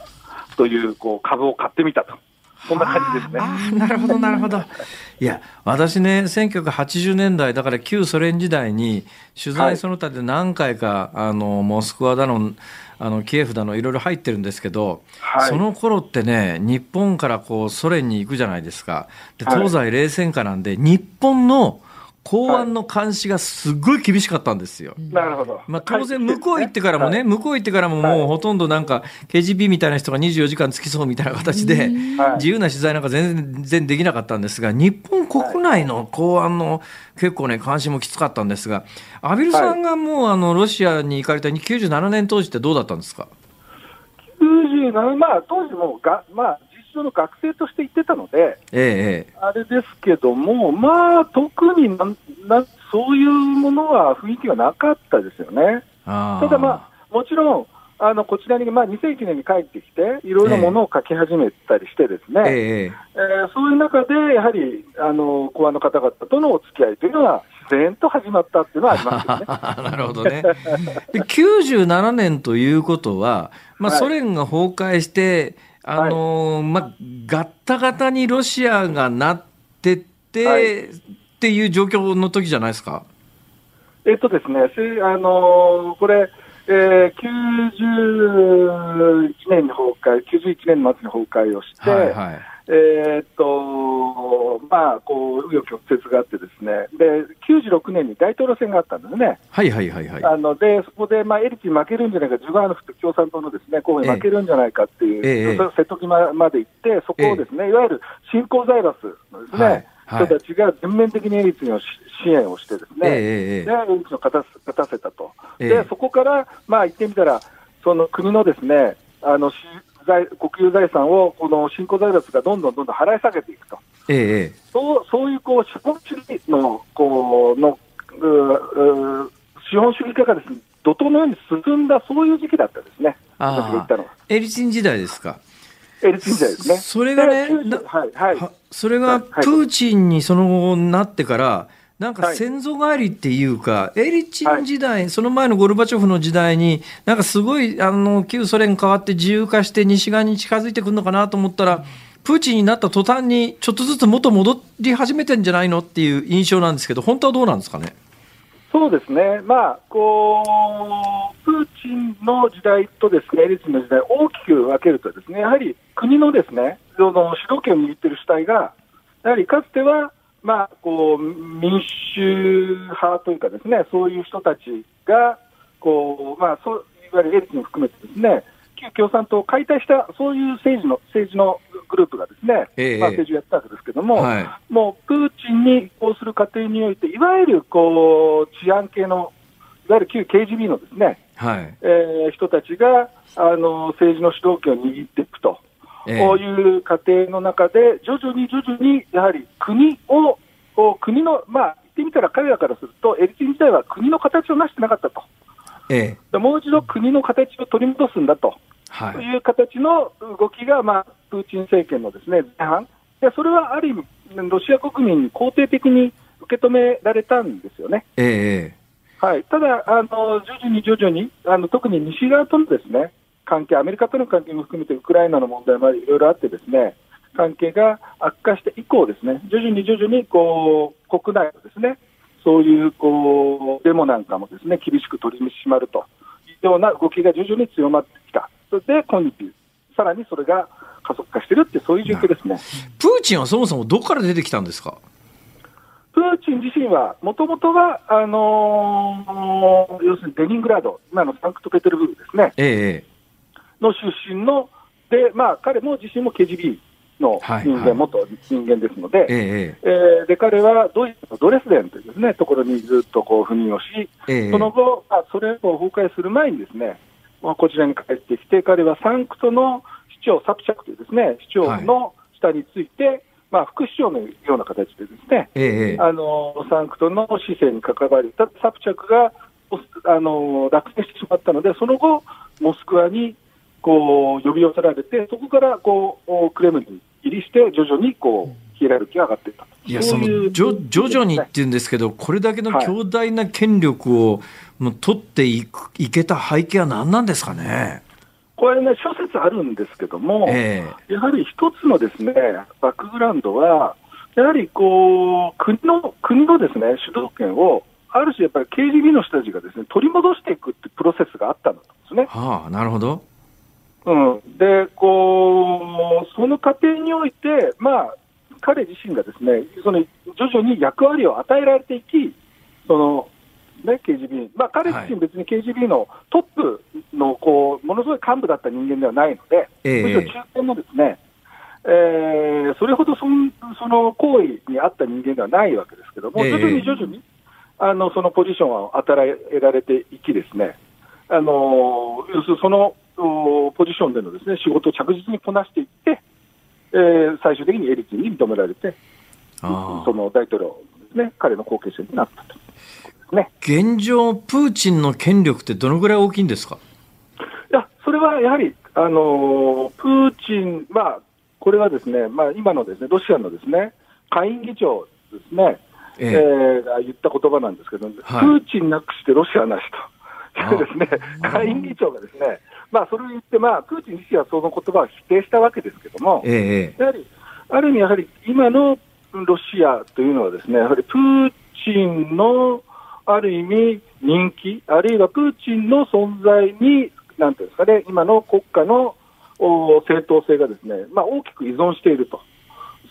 というこう株を買ってみたと。そんな感じですね。あなるほど、なるほど。いや、私ね、1980年代、だから旧ソ連時代に、取材その他で何回か、はい、あの、モスクワだの、あのキエフだのいろいろ入ってるんですけど、はい、その頃ってね日本からこうソ連に行くじゃないですかで東西冷戦下なんで、日本の公安の監視がすごい厳しかったんですよ。なるほど。まあ当然向こう行ってからもね、向こう行ってからももうほとんどなんか KGB みたいな人が24時間付きそうみたいな形で、自由な取材なんか全然できなかったんですが、日本国内の公安の結構ね、監視もきつかったんですが、アビルさんがもうあのロシアに行かれた97年当時ってどうだったんですか？97、まあ当時もが、まあ通の学生として行ってたので、ええ、あれですけども、まあ、特にななそういうものは雰囲気はなかったですよね。ただ、まあ、もちろん、あのこちらに、まあ、2001年に帰ってきて、いろいろものを書き始めたりして、ですね、えええー、そういう中で、やはりあの公安の方々とのお付き合いというのは、自然と始まったっていうのはありますよね。なるほどね。で97年ということは、まあ、ソ連が崩壊して、あのーはい、まあ、ガッタガタにロシアがなってって、はい、っていう状況の時じゃないですか？えっとですね、あのー、これ、えー、91年に崩壊、91年末に崩壊をして、はいはいえー、っと、まあ、こう、紆余曲折があってですね、で、96年に大統領選があったんですね。はいはいはいはい。あの、で、そこで、まあ、エリツに負けるんじゃないか、ジュガーノフと共産党のですね、候補に負けるんじゃないかっていう、ええ、瀬戸際まで行って、そこをですね、え、いわゆる新興財閥のですね、はいはい、人たちが全面的にエリツに支援をしてですね、ええで、エリツを勝た勝たせたと。で、そこから、まあ、言ってみたら、その国のですね、あの財国有財産をこの新興財閥がどんどんどんどん払い下げていくと、ええ、そうそういうこう資本主義のこうのう資本主義化がです、ね、怒涛のように進んだ、そういう時期だったですね、私が言ったのは。エリツィン時代ですか。エリツィン時代ですね。それがね、はい。はい、それがプーチンにその後なってから、なんか先祖返りっていうか、はい、エリチン時代、はい、その前のゴルバチョフの時代に、なんかすごいあの旧ソ連変わって自由化して西側に近づいてくるのかなと思ったら、プーチンになった途端にちょっとずつ元戻り始めてんじゃないのっていう印象なんですけど、本当はどうなんですかね？そうですね、まあ、こうプーチンの時代とですねエリツィンの時代、大きく分けると、ですねやはり国のですねその主導権を握っている主体が、やはりかつてはまあ、こう民主派というか、ですねそういう人たちが、こうまあ、そういわゆるエリツィン含めて、ですね旧共産党を解体した、そういう政治の政治のグループがですね、ええ、まあ、政治をやったわけですけれども、はい、もうプーチンに移行する過程において、いわゆるこう治安系の、いわゆる旧 KGB のですね、はい。えー、人たちがあの政治の主導権を握っていくという過程の中で、徐々に徐々にやはり国を、国の、まあ、言ってみたら彼らからすると、エリツィン自体は国の形を成してなかったと。ええ、もう一度国の形を取り戻すんだと、はい、という形の動きが、まあ、プーチン政権のですね前半。で、それはある意味、ロシア国民に肯定的に受け止められたんですよね。ええ。はい、ただあの、徐々に徐々にあの、特に西側とのですね関係、アメリカとの関係も含めて、ウクライナの問題もいろいろあって、ですね関係が悪化して以降、ですね徐々に徐々にこう国内のですねそういうこうデモなんかもですね厳しく取り締まるというような動きが徐々に強まってきた、それで今日、さらにそれが加速化しているって、そういう状況ですね。プーチンはそもそもどこから出てきたんですか？プーチン自身は、もともとはあのー、要するにデニングラード、今のサンクトペテルブルクですね、ええ、の出身の、でまあ、彼も自身も KGB の人間、元人間ですので、えええー、で彼はドイツのドレスデンというです、ね、ところにずっとこう赴任をし、えその後、まあ、ソ連邦崩壊する前にですね、まあ、こちらに帰ってきて、彼はサンクトの市長、サプチャクというですね市長の下について、はい、まあ、副市長のような形でですね、え。あのサンクトの市政に関わり、サプチャクがあの落選してしまったので、その後、モスクワにこう呼び寄せられて、そこからこうクレムリン入りして、徐々にこうヒエラルキーが上がっていったいや、その徐々にっていうんですけど、これだけの強大な権力をもう取っていくいけた背景は何なんですかね？これね、諸説あるんですけども、えー、やはり一つのですねバックグラウンドは、やはりこう国の国のですね主導権を、ある種、やっぱり KGB の人たちがですね取り戻していくってプロセスがあったんですね。はあ、なるほど。うん、でこうその過程において、まあ、彼自身がですねその徐々に役割を与えられていき、そのね、KGB、まあ、彼自身、別に KGB のトップのこうものすごい幹部だった人間ではないので、えー、むしろ中堅のですね、えー、それほどそその行為にあった人間ではないわけですけども、徐々に徐々にあのそのポジションを与えられていき、ですね。あの要するにそのポジションでのです、ね、仕事を着実にこなしていって、えー、最終的にエリツィンに認められて、その大統領ですね、彼の後継者になったと。ね、現状、プーチンの権力ってどのぐらい大きいんですか？いや、それはやはり、あのプーチンは、これはですね、まあ、今のですねロシアのですね下院議長ですね、ええ。ー、が言った言葉なんですけど、はい、プーチンなくしてロシアなしとですね、下院議長がですね、まあ、それを言って、まあ、プーチン自身はその言葉を否定したわけですけども、えやはり、ある意味、やはり今のロシアというのはですね、やはりプーチンのある意味人気、あるいはプーチンの存在に、なんていうんですかね、今の国家の正当性がですね、まあ、大きく依存していると、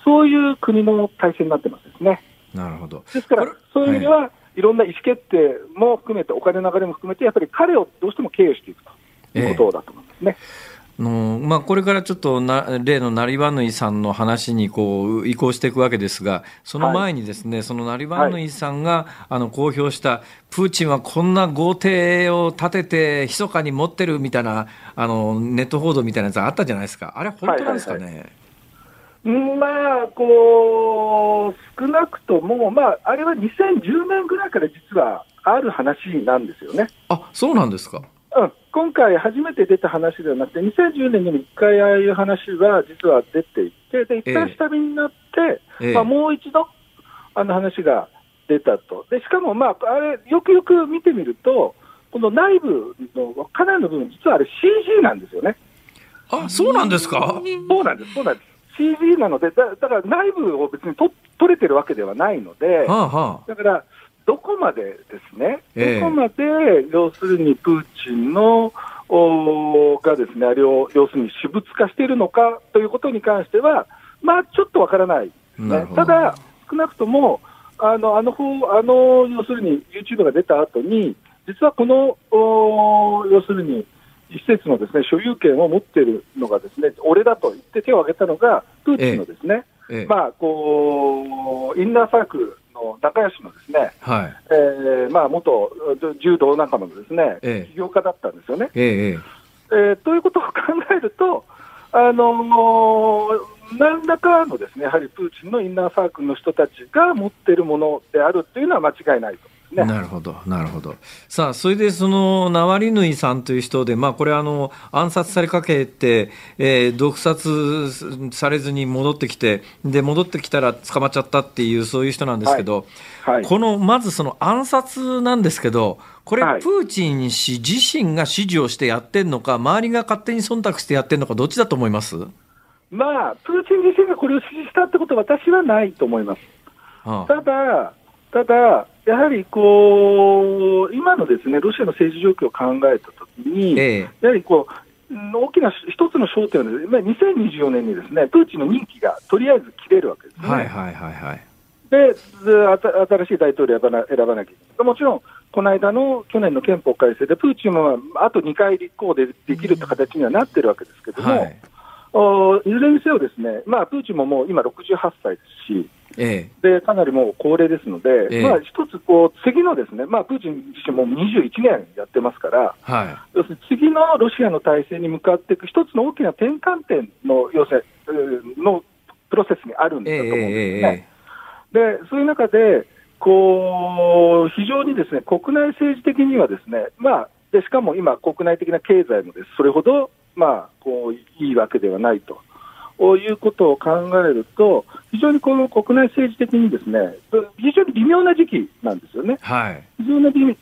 そういう国の体制になってますですね。なるほど。ですから、そういう意味では、はい、いろんな意思決定も含めて、お金の流れも含めて、やっぱり彼をどうしても経由していくとことだと思いますね。ええのまあ、これからちょっとな例のナリバヌイさんの話にこう移行していくわけですが、その前にですね、はい、そのナリバヌイさんが、あの公表した、プーチンはこんな豪邸を建てて、密かに持ってるみたいなあのネット報道みたいなやつあったじゃないですか、あれ、本当なんですかね？はいはいはいまあ、こう、少なくとも、まあ、あれは2010年ぐらいから実はある話なんですよね。あそうなんですか。うん、今回初めて出た話ではなくて、2010年にも1回ああいう話は実は出ていて、で一旦下火になって、えまあ、もう一度あの話が出たと、でしかも、まあ、あれ、よくよく見てみると、この内部のかなりの部分、実はあれ CG なんですよね。あそうなんですか？そうなんです、そうなんです。CG なので、だだから内部を別にと取れてるわけではないので、はあはあ、だから、どこまでですね、えー、どこまで要するにプーチンのおがですねあれを要するに私物化しているのかということに関しては、まあ、ちょっとわからないですね、ただ、少なくとも、あのあのあの要するに YouTube が出た後に、実はこのお要するに施設のですね所有権を持っているのが、ですね俺だと言って手を挙げたのが、プーチンのですね、ええ。まあ、こうインナーサークルの仲良しのですね、はいえーまあ、元柔道仲間のですね、ええ、起業家だったんですよね。えええー、ということを 考えると、あの何らかのですねやはりプーチンのインナーサークルの人たちが持っているものであるというのは間違いないと。ね、なるほど、なるほど。さあ、それでそのナワリヌイさんという人で、まあ、これあの、暗殺されかけて、えー、毒殺されずに戻ってきて、で、戻ってきたら捕まっちゃったっていう、そういう人なんですけど、はい。はい、この、まずその暗殺なんですけど、これ、プーチン氏自身が指示をしてやってんのか、周りが勝手に忖度してやってんのか、どっちだと思います？まあ、プーチン自身がこれを指示したってことは、私はないと思います。はあ、ただ、ただ、やはりこう今のですねロシアの政治状況を考えたときに、ええ、やはりこう大きな一つの焦点は、ね、2024年にですねプーチンの任期がとりあえず切れるわけですね。はいはいはいはい、で新しい大統領を選ばな選ばなきゃいけない、もちろん、この間の去年の憲法改正で、プーチンはあと2回立候補でできるって形にはなってるわけですけども、はい、おいずれにせよ、ですね、まあ、プーチンももう今68歳ですし、ええ、でかなりもう高齢ですので、ええ、まあ、一つこう、次のですね、まあ、プーチン自身も21年やってますから、はい、要するに次のロシアの体制に向かっていく一つの大きな転換点の要請のプロセスにあるんだと思うんですね。でそういう中でこう非常にですね国内政治的にはですね、まあ、でしかも今、国内的な経済もです。それほど、まあ、こういいわけではないと。いうことを考えると、非常にこの国内政治的にですね、非常に微妙な時期なんですよね。はい、非常に微妙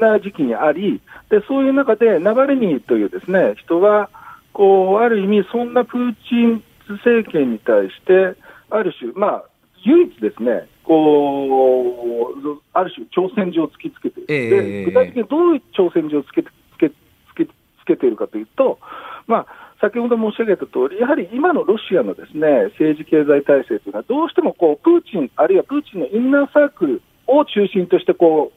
な時期にあり、でそういう中で、ナバレニーというですね人は、こうある意味、そんなプーチン政権に対して、ある種、まあ、唯一ですね、こうある種、挑戦状を突きつけてえー、で具体的にどういう挑戦状をつけてつけつけつけているかというと、まあ、先ほど申し上げた通り、やはり今のロシアのですね政治経済体制というのは、どうしてもこうプーチン、あるいはプーチンのインナーサークルを中心としてこ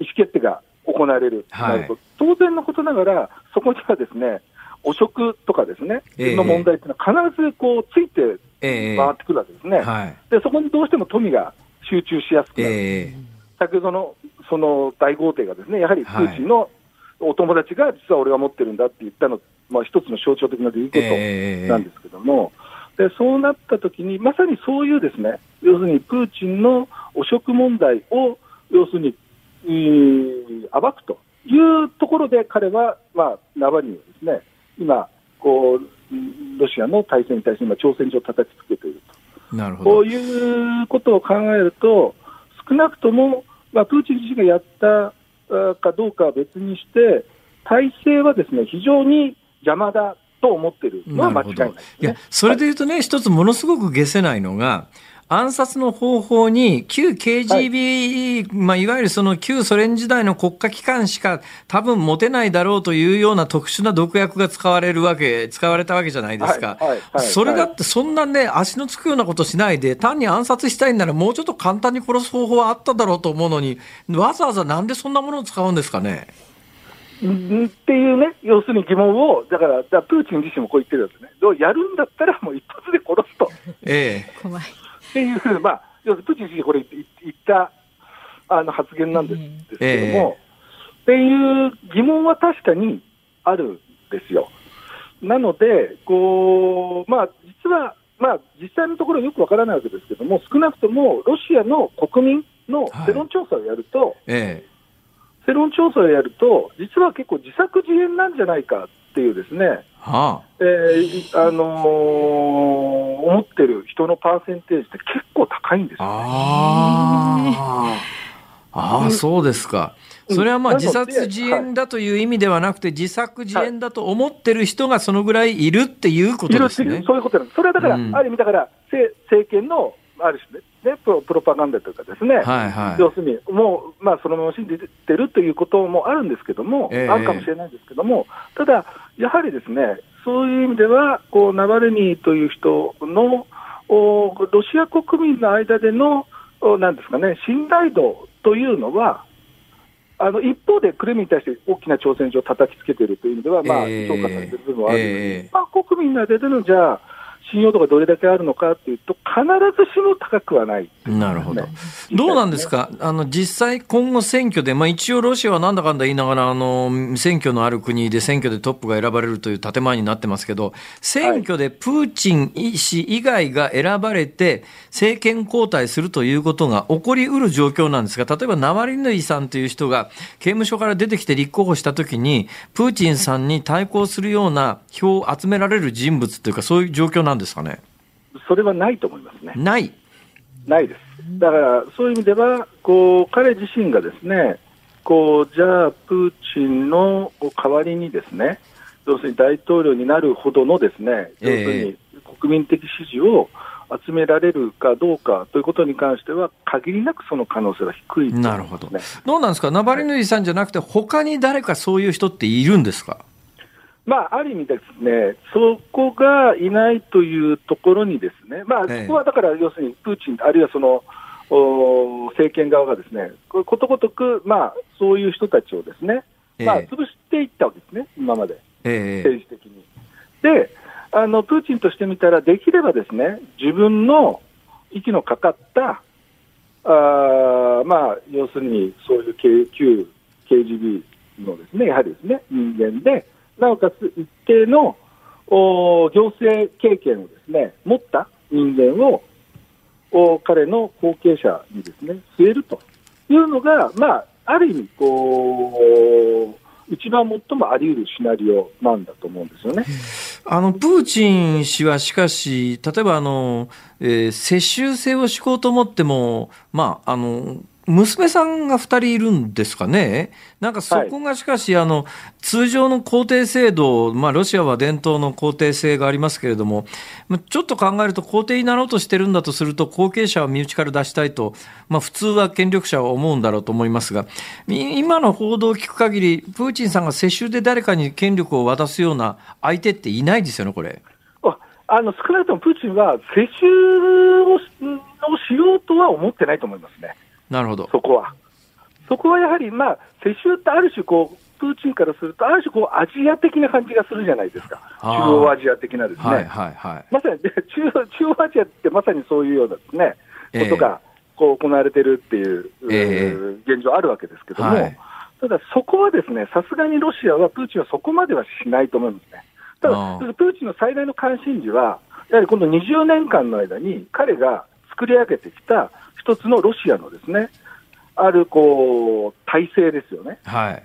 う意思決定が行われる、はい、当然のことながら、そこにはですね汚職とかですね、えー、の問題というのは必ずこうついて回ってくるわけですね、えーはい、でそこにどうしても富が集中しやすくなる、えー、先ほどのその大豪邸がですねやはりプーチンのお友達が実は俺が持ってるんだって言ったのまあ、一つの象徴的な出来事なんですけども、えー、でそうなったときに、まさにそういうですね、要するにプーチンの汚職問題を、要するに、えー、暴くというところで、彼は、まあ、ナバリにですね、今、こう、ロシアの体制に対して今、挑戦状を叩きつけていると。なるほどこういうことを考えると、少なくとも、まあ、プーチン自身がやったかどうかは別にして、体制はですね非常に邪魔だと思ってるのは間違いない、ね、いやそれで言うとね、はい、一つものすごく解せないのが、暗殺の方法に旧 KGB、はい、まあ、いわゆるその旧ソ連時代の国家機関しか多分持てないだろうというような特殊な毒薬が使われるわけ、使われたわけじゃないですか。はいはい、それだってそんなね、足のつくようなことしないで、単に暗殺したいんならもうちょっと簡単に殺す方法はあっただろうと思うのに、わざわざなんでそんなものを使うんですかね。っていうね、要するに疑問を、だから、だプーチン自身もこう言ってるんですね、やるんだったらもう一発で殺すと。ええ、怖い。っていう、まあ、要するにプーチン自身、これ言ったあの発言なんですけども、えっていう疑問は確かにあるんですよ。なので、こうまあ、実は、まあ、実際のところよくわからないわけですけども、少なくともロシアの国民の世論調査をやると、はいええ世論調査をやると、実は結構自作自演なんじゃないかっていうですね、はあ。えー、あのー、思ってる人のパーセンテージって結構高いんですよ、ね、ああ、そうですか。それはまあ自殺自演だという意味ではなくて、自作自演だと思ってる人がそのぐらいいるっていうことですね。そういうことなんです。それはだから、うん、ある意味だから、政権のある種ね、ね、プロプロパガンダというかですね、はいはい、要するに、もう、まあ、そのまま信じてるということもあるんですけども、えー、あるかもしれないんですけども、ただ、やはりですね、そういう意味では、こう、ナバレニーという人の、おロシア国民の間での、おなんですかね、信頼度というのは、あの一方でクレムに対して大きな挑戦状を叩きつけているという意味では、まあ、評価されている部分はあるんです、えー、まあ、国民の間でのじゃあ、信用度がどれだけあるのかというと、必ずしも高くはない、ね、なるほど。どうなんですか、あの実際、今後、選挙で、まあ、一応、ロシアはなんだかんだ言いながらあの、選挙のある国で選挙でトップが選ばれるという建前になってますけど、選挙でプーチン氏以外が選ばれて、政権交代するということが起こりうる状況なんですが、例えばナワリヌイさんという人が刑務所から出てきて立候補したときに、プーチンさんに対抗するような票を集められる人物というか、そういう状況なんですかね？それはないと思いますね。ないないです。だから、そういう意味では、こう、彼自身がですね、こう、じゃあ、プーチンの代わりにですね、要するに大統領になるほどのですね、要するに国民的支持を集められるかどうかということに関しては、限りなくその可能性は低い、ね、なるほど。どうなんですか、ナバリヌイさんじゃなくて、他に誰かそういう人っているんですか？まあ、ある意味ですね、そこがいないというところにですね、まあ、そこはだから、要するにプーチン、あるいはその、政権側がですね、ことごとく、まあ、そういう人たちをですね、まあ、潰していったわけですね、今まで、政治的に。であの、プーチンとしてみたら、できればですね、自分の息のかかった、あまあ、要するにそういう旧 KGB のですね、やはりですね、人間で、なおかつ一定のお行政経験をですね持った人間をお彼の後継者にですね据えるというのが、まあ、ある意味こう、一番最もあり得るシナリオなんだと思うんですよね。あの、プーチン氏はしかし、例えばあの、えー、世襲制を敷こうと思っても、まあ、あの、娘さんが2人いるんですかね、なんかそこがしかし、はい、あの通常の皇帝制度、まあ、ロシアは伝統の皇帝制がありますけれども、ちょっと考えると、皇帝になろうとしてるんだとすると、後継者は身内から出したいと、まあ、普通は権力者は思うんだろうと思いますが、今の報道を聞く限り、プーチンさんが世襲で誰かに権力を渡すような相手っていないですよね、これ。あの少なくともプーチンは世襲をしようとは思ってないと思いますね。なるほど。そこは。そこはやはり、まあ、世襲ってある種こう、プーチンからすると、ある種こうアジア的な感じがするじゃないですか、中央アジア的なですね、はいはいはい、まさに中中央アジアってまさにそういうようなですね、えー、ことがこう行われてるっていう、えー、現状あるわけですけども、はい、ただそこはですね、さすがにロシアは、プーチンはそこまではしないと思うんですね。ただ、プーチンの最大の関心事は、やはりこの20年間の間に、彼が作り上げてきた一つのロシアのですね、あるこう体制ですよね。はい。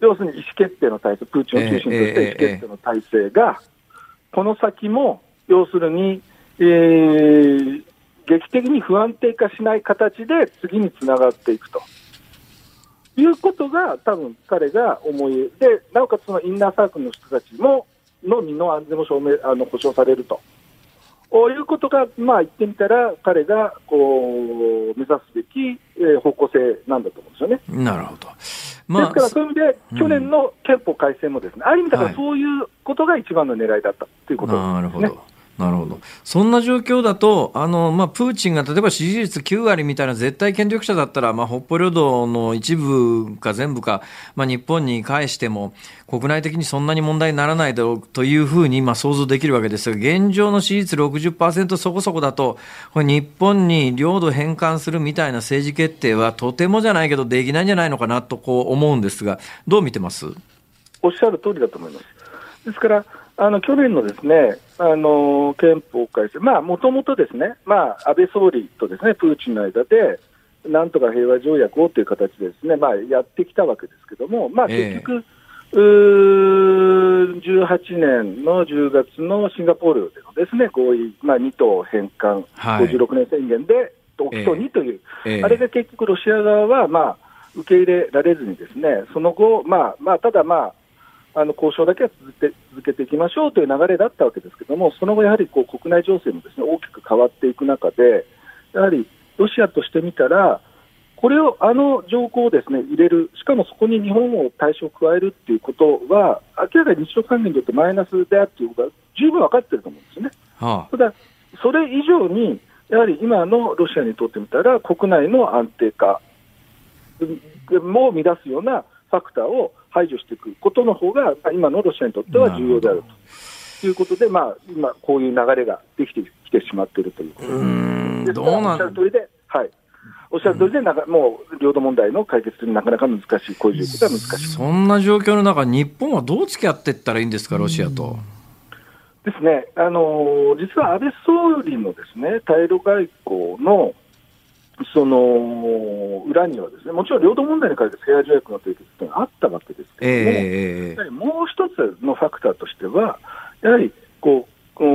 要するに意思決定の体制、プーチンを中心とした意思決定の体制が、この先も要するに、えー、劇的に不安定化しない形で次につながっていくと。いうことが、多分彼が思いで、なおかつそのインナーサークルの人たちも、の身の安全も証明あの保証されると。こういうことが、まあ、言ってみたら、彼がこう目指すべき、えー、方向性なんだと思うんですよね。なるほど。まあ、ですから、そういう意味で、去年の憲法改正もですね、ある意味だからそういうことが一番の狙いだったということですね。なるほど。なるほど。そんな状況だと、あの、まあ、プーチンが例えば支持率9割みたいな絶対権力者だったら、まあ、北方領土の一部か全部か、まあ、日本に返しても、国内的にそんなに問題にならないだろうというふうに、今想像できるわけですが、現状の支持率60%そこそこだと、これ日本に領土返還するみたいな政治決定は、とてもじゃないけど、できないんじゃないのかなとこう思うんですが、どう見てます？おっしゃる通りだと思います。ですから、あの去年のですね、あの憲法改正、まあ、もともとですね、まあ、安倍総理とですね、プーチンの間で、なんとか平和条約をという形でですね、まあ、やってきたわけですけども、まあ、結局、えー、18年の10月のシンガポールでのですね、合意、まあ、2島返還、はい、56年宣言で、起きそうにという、えーえ。ー、あれが結局ロシア側は、まあ、受け入れられずにですね、その後、まあ、まあ、ただまあ、あの交渉だけは続け続けていきましょうという流れだったわけですけれども、その後、やはりこう国内情勢もです、ね、大きく変わっていく中で、やはりロシアとしてみたら、これをあの条項をです、ね、入れる、しかもそこに日本を対象を加えるということは、明らかに日露関係にとってマイナスであるということが十分分かっていると思うんですね。はあ、ただ、それ以上に、やはり今のロシアにとってみたら、国内の安定化も乱すようなファクターを排除していくことの方が、今のロシアにとっては重要であると。ということで、まあ、今、こういう流れができてきてしまっているということです。どうなん？で、はい。おっしゃる通りで、なんかもう領土問題の解決になかなか難しい、こういうことは難しい。そんな状況の中、日本はどう付き合っていったらいいんですか、ロシアと？ですね、あの実は安倍総理のですね対ロ外交のその裏にはですね、もちろん領土問題に関して平和条約の締結というのがあったわけですけれども、えー、やはりもう一つのファクターとしては、やはりこう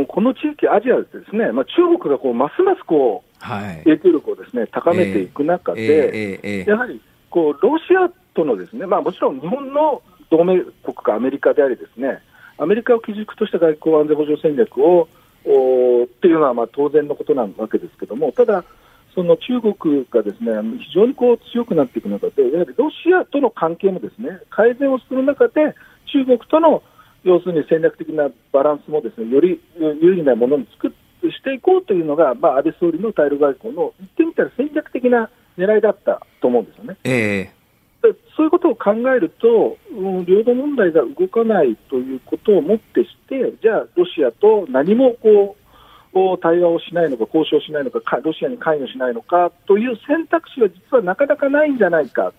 この地域、アジアでですね、まあ、中国がこうますますこう、はい、影響力をですね高めていく中で、えー、やはりこうロシアとのですね、まあ、もちろん日本の同盟国かアメリカでありですね、アメリカを基軸とした外交安全保障戦略をおっていうのはまあ当然のことなわけですけれども、ただ、その中国がですね非常にこう強くなっていく中で、やはりロシアとの関係もですね改善をする中で、中国との要するに戦略的なバランスもですねより有利なものに作していこうというのが、まあ、安倍総理の対ロ外交の言ってみたら戦略的な狙いだったと思うんですよね。えーそういうことを考えると、領土問題が動かないということをもってして、じゃあ、ロシアと何もこう対話をしないのか、交渉しないのか、ロシアに関与しないのかという選択肢は実はなかなかないんじゃないかっ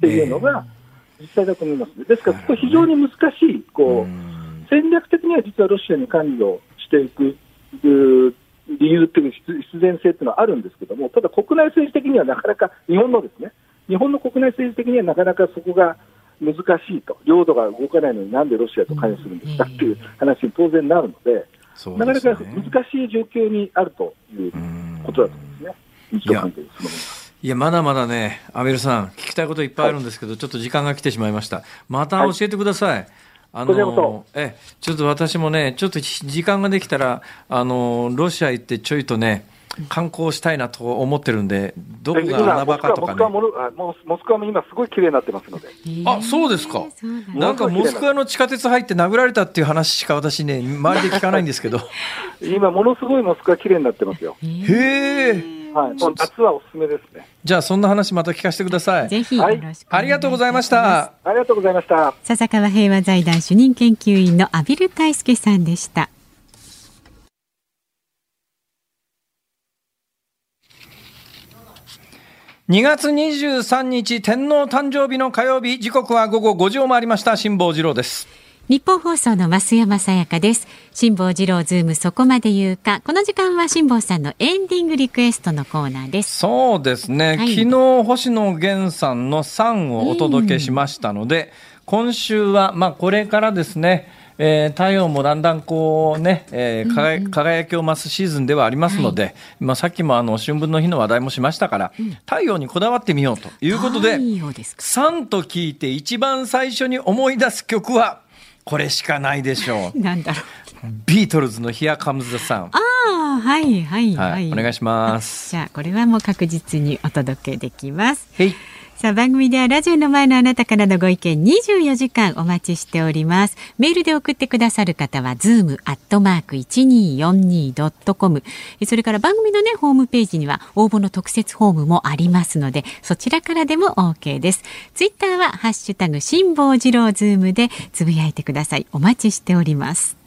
ていうのが実際だと思います。ですから、ここ非常に難しい、こう戦略的には実はロシアに関与していく理由っていう必然性っていうのはあるんですけども、ただ国内政治的にはなかなか日本のですね、日本の国内政治的にはなかなかそこが難しいと、領土が動かないのになんでロシアと関与するんですかっていう話に当然なるので、でね、なかなか難しい状況にあるということだと思うんですね、いや、まだまだね、アベルさん、聞きたいこといっぱいあるんですけど、はい、ちょっと時間が来てしまいました。また教えてください。はいあのえちょっと私もね、ちょっと時間ができたら、あのロシア行ってちょいとね、観光したいなと思ってるんで、どこが穴場かとかね。モスクワも今、すごい綺麗になってますので。あそうですか。なんかモスクワの地下鉄入って殴られたっていう話しか私ね、周りで聞かないんですけど。今、ものすごいモスクワ綺麗になってますよ。へえ。はい、夏はおすすめですね。じゃあそんな話また聞かせてください。ぜひよろしく、はい、ありがとうございました。ありがとうございました。笹川平和財団主任研究員の畔蒜泰助さんでした。2月23日天皇誕生日の火曜日。時刻は午後5時を回りました。辛坊治郎です。ニッポン放送の増山さやかです。辛坊治郎ズームそこまで言うか。この時間は辛坊さんのエンディングリクエストのコーナーです。そうですね、はい、昨日星野源さんの SUN をお届けしましたので、今週はまあこれからですねえー、太陽もだんだんこうね、えー、輝輝きを増すシーズンではありますので、はい、まあ、さっきもあの春分の日の話題もしましたから、うん、太陽にこだわってみようということで、3と聞いて一番最初に思い出す曲は、これしかないでしょう。なんだろう。ビートルズの Here Comes the Sun。ああ、はいはいはい、はい、お願いします。じゃあこれはもう確実にお届けできます。はい。さあ番組ではラジオの前のあなたからのご意見24時間お待ちしております。メールで送ってくださる方は zoom.1242.com それから番組のねホームページには応募の特設フォームもありますのでそちらからでも OK です。ツイッターはハッシュタグ辛坊治郎ズームでつぶやいてください。お待ちしております。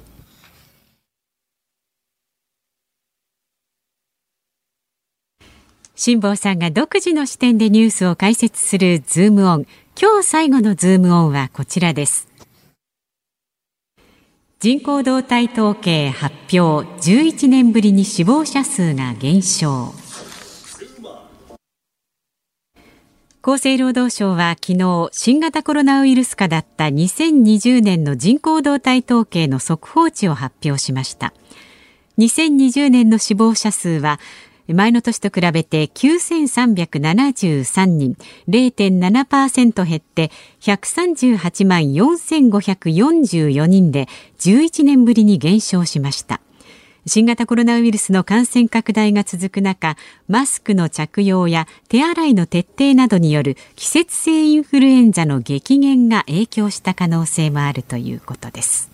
辛坊さんが独自の視点でニュースを解説するズームオン。今日最後のズームオンはこちらです。人口動態統計発表11年ぶりに死亡者数が減少厚生労働省は昨日新型コロナウイルス禍だった2020年の人口動態統計の速報値を発表しました2020年の死亡者数は前の年と比べて9373人、0.7%減って138万4544人で11年ぶりに減少しました。新型コロナウイルスの感染拡大が続く中、マスクの着用や手洗いの徹底などによる季節性インフルエンザの激減が影響した可能性もあるということです。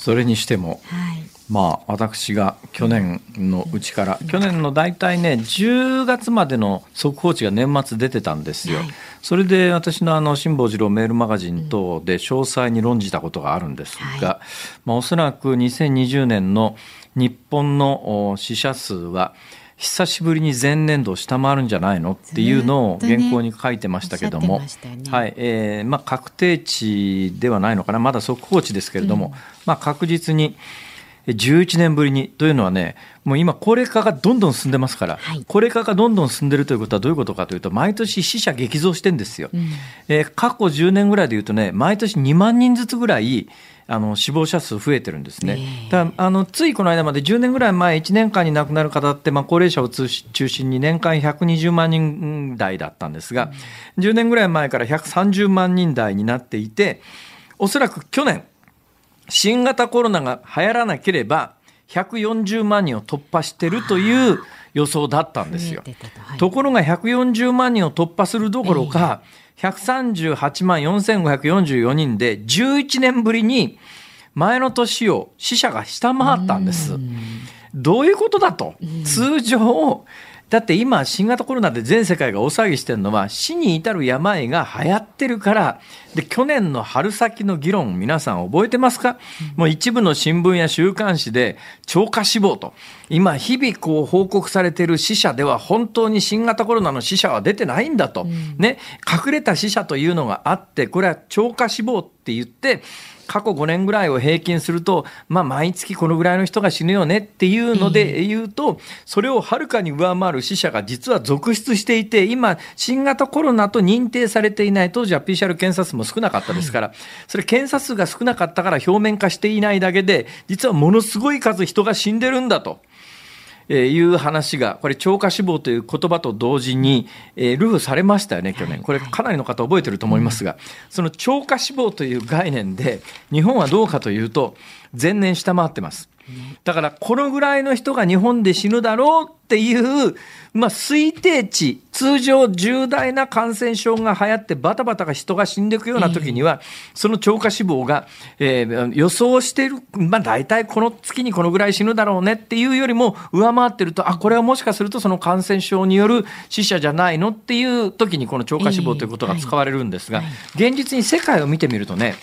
それにしても、はい。まあ、私が去年のうちから、去年の大体ね、10月までの速報値が年末出てたんですよ。はい、それで私のあの辛坊治郎メールマガジン等で詳細に論じたことがあるんですが、はい。まあ、おそらく2020年の日本の死者数は、久しぶりに前年度を下回るんじゃないのっていうのを原稿に書いてましたけども、ねはいえーまあ、確定値ではないのかな。まだ速報値ですけれども、うん、まあ、確実に11年ぶりにというのはね、もう今、高齢化がどんどん進んでますから、はい、高齢化がどんどん進んでるということはどういうことかというと、毎年死者激増してんですよ。うん、えー、過去10年ぐらいでいうとね、毎年2万人ずつぐらい、あの死亡者数増えてるんですね。だあのついこの間まで10年ぐらい前、1年間に亡くなる方って、まあ、高齢者を中心に年間120万人台だったんですが、うん、10年ぐらい前から130万人台になっていて、おそらく去年、新型コロナが流行らなければ140万人を突破してるという予想だったんですよ。はい、ところが140万人を突破するどころか、138万4544人で11年ぶりに前の年を死者が下回ったんです。どういうことだと？通常、だって今、新型コロナで全世界が大騒ぎしてるのは、死に至る病が流行ってるから、で、去年の春先の議論、皆さん覚えてますか、もう一部の新聞や週刊誌で、超過死亡と、今、日々こう報告されている死者では、本当に新型コロナの死者は出てないんだと、ね、隠れた死者というのがあって、これは超過死亡って言って、過去5年ぐらいを平均すると、まあ、毎月このぐらいの人が死ぬよねっていうので言うと、それをはるかに上回る死者が実は続出していて、今、新型コロナと認定されていない、当時は PCR 検査数も少なかったですから、それ検査数が少なかったから表面化していないだけで、実はものすごい数人が死んでるんだと。えいう話が、これ、超過死亡という言葉と同時に、えー、ルフされましたよね、去年。これ、かなりの方覚えてると思いますが、その超過死亡という概念で、日本はどうかというと、前年下回ってます。だからこのぐらいの人が日本で死ぬだろうっていう、まあ、推定値、通常重大な感染症が流行ってバタバタが人が死んでいくような時には、その超過死亡が、えー、予想している、まあ、大体この月にこのぐらい死ぬだろうねっていうよりも上回ってると、あ、これはもしかするとその感染症による死者じゃないのっていう時にこの超過死亡ということが使われるんですが、現実に世界を見てみるとね、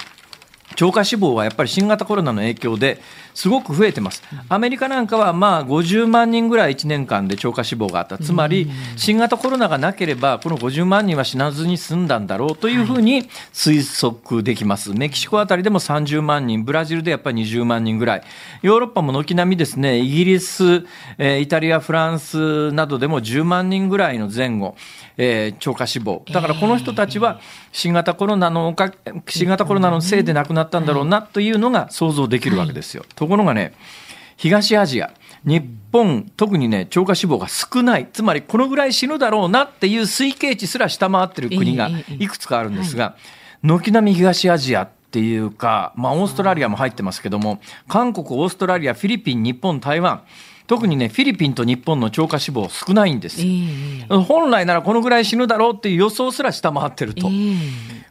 超過死亡はやっぱり新型コロナの影響ですごく増えてます。アメリカなんかはまあ50万人ぐらい1年間で超過死亡があった。つまり新型コロナがなければこの50万人は死なずに済んだんだろうというふうに推測できます。メキシコあたりでも30万人、ブラジルでやっぱり20万人ぐらい。ヨーロッパも軒並みですね、イギリス、えイタリア、フランスなどでも10万人ぐらいの前後。えー、超過死亡。だからこの人たちは新型コロナのか、新型コロナのせいで亡くなったんだろうなというのが想像できるわけですよ。ところがね、東アジア、日本、特にね、超過死亡が少ない、つまりこのぐらい死ぬだろうなっていう推計値すら下回ってる国がいくつかあるんですが、軒並み東アジアっていうか、まあ、オーストラリアも入ってますけども、韓国、オーストラリア、フィリピン、日本、台湾、特にね、フィリピンと日本の超過死亡少ないんです、えー、本来ならこのぐらい死ぬだろうっていう予想すら下回ってると。えー、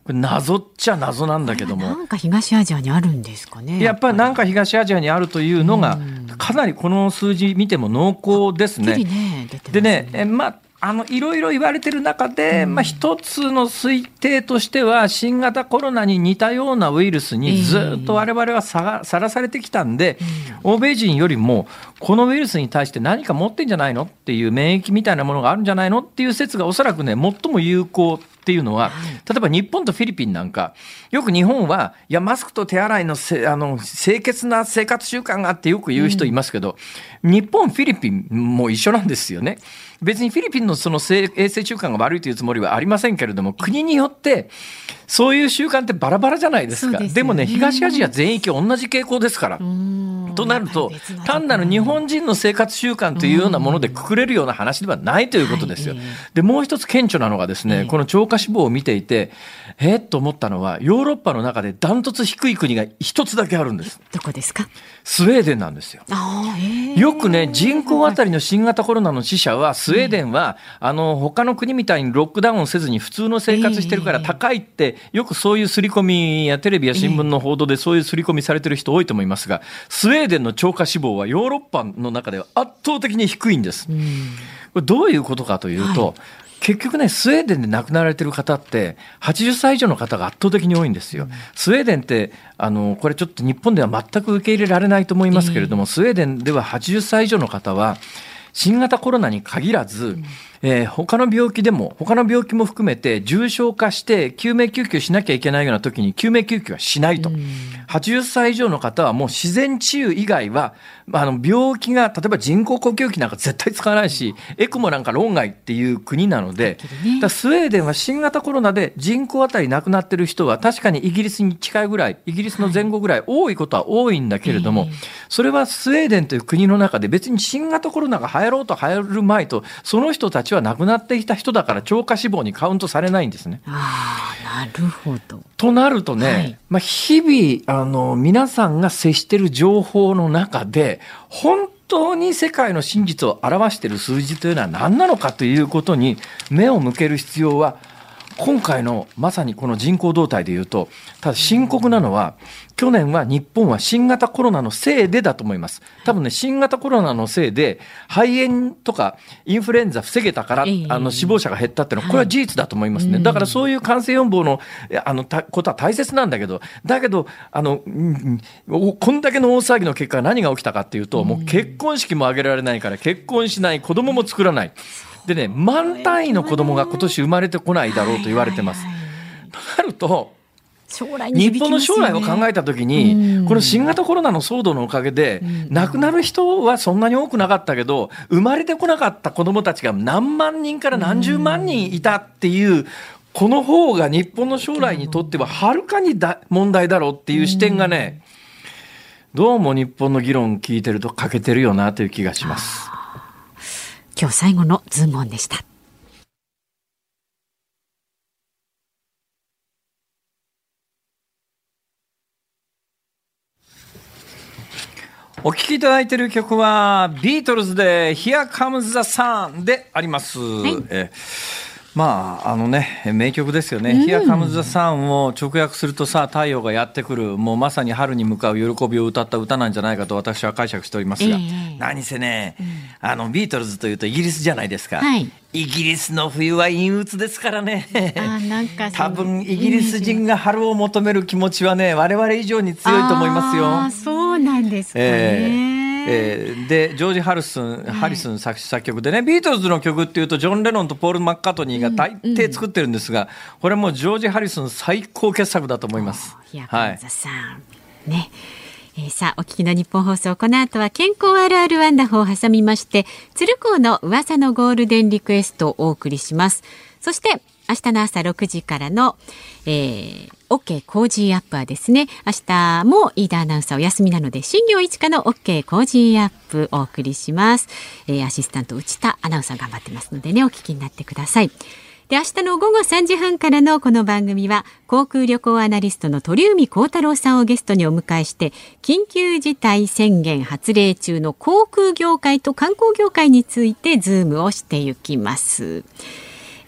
これ謎っちゃ謎なんだけども。なんか東アジアにあるんですかね。やっぱりなんか東アジアにあるというのが、かなりこの数字見ても濃厚ですね。ねでね、えまああのいろいろ言われてる中で、まあ、一つの推定としては、新型コロナに似たようなウイルスにずっと我々はさらされてきたんで、欧米人よりも、このウイルスに対して何か持ってんじゃないの？っていう免疫みたいなものがあるんじゃないの？っていう説がおそらくね、最も有効っていうのは、例えば日本とフィリピンなんか、よく日本は、いや、マスクと手洗いのせあの清潔な生活習慣があってよく言う人いますけど、うん、日本、フィリピンも一緒なんですよね。別にフィリピンのその衛生習慣が悪いというつもりはありませんけれども、国によって、そういう習慣ってバラバラじゃないですか。でね、でもね、東アジア全域同じ傾向ですから。となると、単なる日本人の生活習慣というようなものでくくれるような話ではないということですよ。で、もう一つ顕著なのがですね、この超過華死亡を見ていて、えー、と思ったのは、ヨーロッパの中でダントツ低い国が一つだけあるんです。どこですか？スウェーデンなんですよ。よくね、人口あたりの新型コロナの死者は、スウェーデンは、あの、他の国みたいにロックダウンせずに普通の生活してるから高いって、よくそういう刷り込みやテレビや新聞の報道でそういう刷り込みされてる人多いと思いますが、スウェーデンの超過死亡はヨーロッパの中では圧倒的に低いんです。これどういうことかというと、はい結局ね、スウェーデンで亡くなられてる方って、80歳以上の方が圧倒的に多いんですよ。スウェーデンって、あの、これちょっと日本では全く受け入れられないと思いますけれども、スウェーデンでは80歳以上の方は、新型コロナに限らず、えー、他の病気でも、他の病気も含めて重症化して救命救急しなきゃいけないような時に救命救急はしないと。80歳以上の方はもう自然治癒以外は、あの病気が、例えば人工呼吸器なんか絶対使わないし、エクモなんか論外っていう国なので、だスウェーデンは新型コロナで人口あたり亡くなってる人は確かにイギリスに近いぐらい、イギリスの前後ぐらい多いことは多いんだけれども、それはスウェーデンという国の中で別に新型コロナが流行ろうと流行る前と、その人たちは亡くなっていた人だから超過死亡にカウントされないんですね。あなるほど。となるとね、はい、まあ、日々あの皆さんが接している情報の中で本当に世界の真実を表している数字というのは何なのかということに目を向ける必要は今回のまさにこの人口動態でいうとただ深刻なのは去年は日本は新型コロナのせいでだと思います。多分ね、新型コロナのせいで、肺炎とかインフルエンザ防げたから、あの死亡者が減ったっていうのは、これは事実だと思いますね。だからそういう感染予防のあのことは大切なんだけど、だけど、あの、こんだけの大騒ぎの結果、何が起きたかっていうと、もう結婚式も挙げられないから、結婚しない、子供も作らない。でね、万単位の子供が今年生まれてこないだろうと言われてます。となると、将来日本の将来を考えたときに、この新型コロナの騒動のおかげで、亡くなる人はそんなに多くなかったけど、生まれてこなかった子どもたちが何万人から何十万人いたっていう、この方が日本の将来にとってははるかにだ問題だろうっていう視点がね、どうも日本の議論聞いてると欠けてるよなという気がします。今日最後のズームオンでした。お聴きいただいている曲はビートルズで Here Comes the Sun であります。はい、えまああのね名曲ですよね「うん、Here Comes the Sun」を直訳するとさ太陽がやってくる。もうまさに春に向かう喜びを歌った歌なんじゃないかと私は解釈しておりますが、えー、何せね、うん、あのビートルズというとイギリスじゃないですか、はい、イギリスの冬は陰鬱ですからね。あなんか多分イギリス人が春を求める気持ちはね我々以上に強いと思いますよ。あそうなんですかね、えーえー、でジョージ・ハリスン、ハリスン作作曲でねビートルズの曲っていうとジョン・レノンとポール・マッカートニーが大抵作ってるんですが、これもジョージ・ハリスン最高傑作だと思います。はい、ね。えー、さあ、お聞きのニッポン放送、この後は健康あるあるワンダホーを挟みまして、鶴光の噂のゴールデンリクエストをお送りします。そして、明日の朝6時からの、えー、OK Cozy Up はですね、明日も飯田アナウンサーお休みなので、新業一課の OK コージーアップお送りします。えー、アシスタント内田アナウンサー頑張ってますのでね、お聞きになってください。で、明日の午後3時半からのこの番組は、航空旅行アナリストの鳥海高太朗さんをゲストにお迎えして、緊急事態宣言発令中の航空業界と観光業界についてズームをしていきます。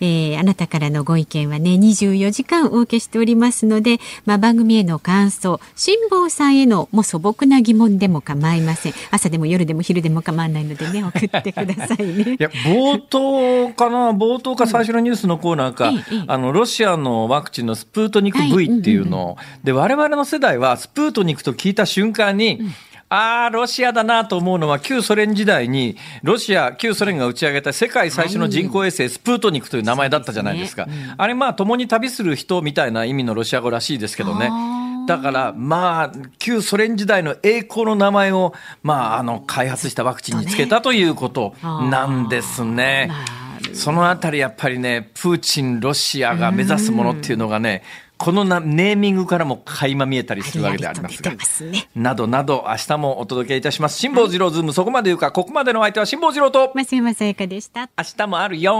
えー、あなたからのご意見はね24時間お受けしておりますので、まあ、番組への感想辛坊さんへのもう素朴な疑問でも構いません。朝でも夜でも昼でも構わないのでね送ってくださいね。いや冒頭かな冒頭か最初のニュースのコーナーか、うん、あのロシアのワクチンのスプートニク V っていうのを、はいうん。うん、で我々の世代はスプートニクと聞いた瞬間に、うんああ、ロシアだなと思うのは、旧ソ連時代に、ロシア、旧ソ連が打ち上げた世界最初の人工衛星、スプートニクという名前だったじゃないですか。すね。うん、あれ、まあ、共に旅する人みたいな意味のロシア語らしいですけどね。だから、まあ、旧ソ連時代の栄光の名前を、まあ、あの、開発したワクチンにつけたということなんですね。そのあたり、やっぱりね、プーチン、ロシアが目指すものっていうのがね、このなネーミングからも垣間見えたりするわけでありますが、ね、などなど明日もお届けいたします。辛坊治郎ズーム。そこまで言うかここまでの相手は辛坊治郎と。増山さやかでした。明日もあるよ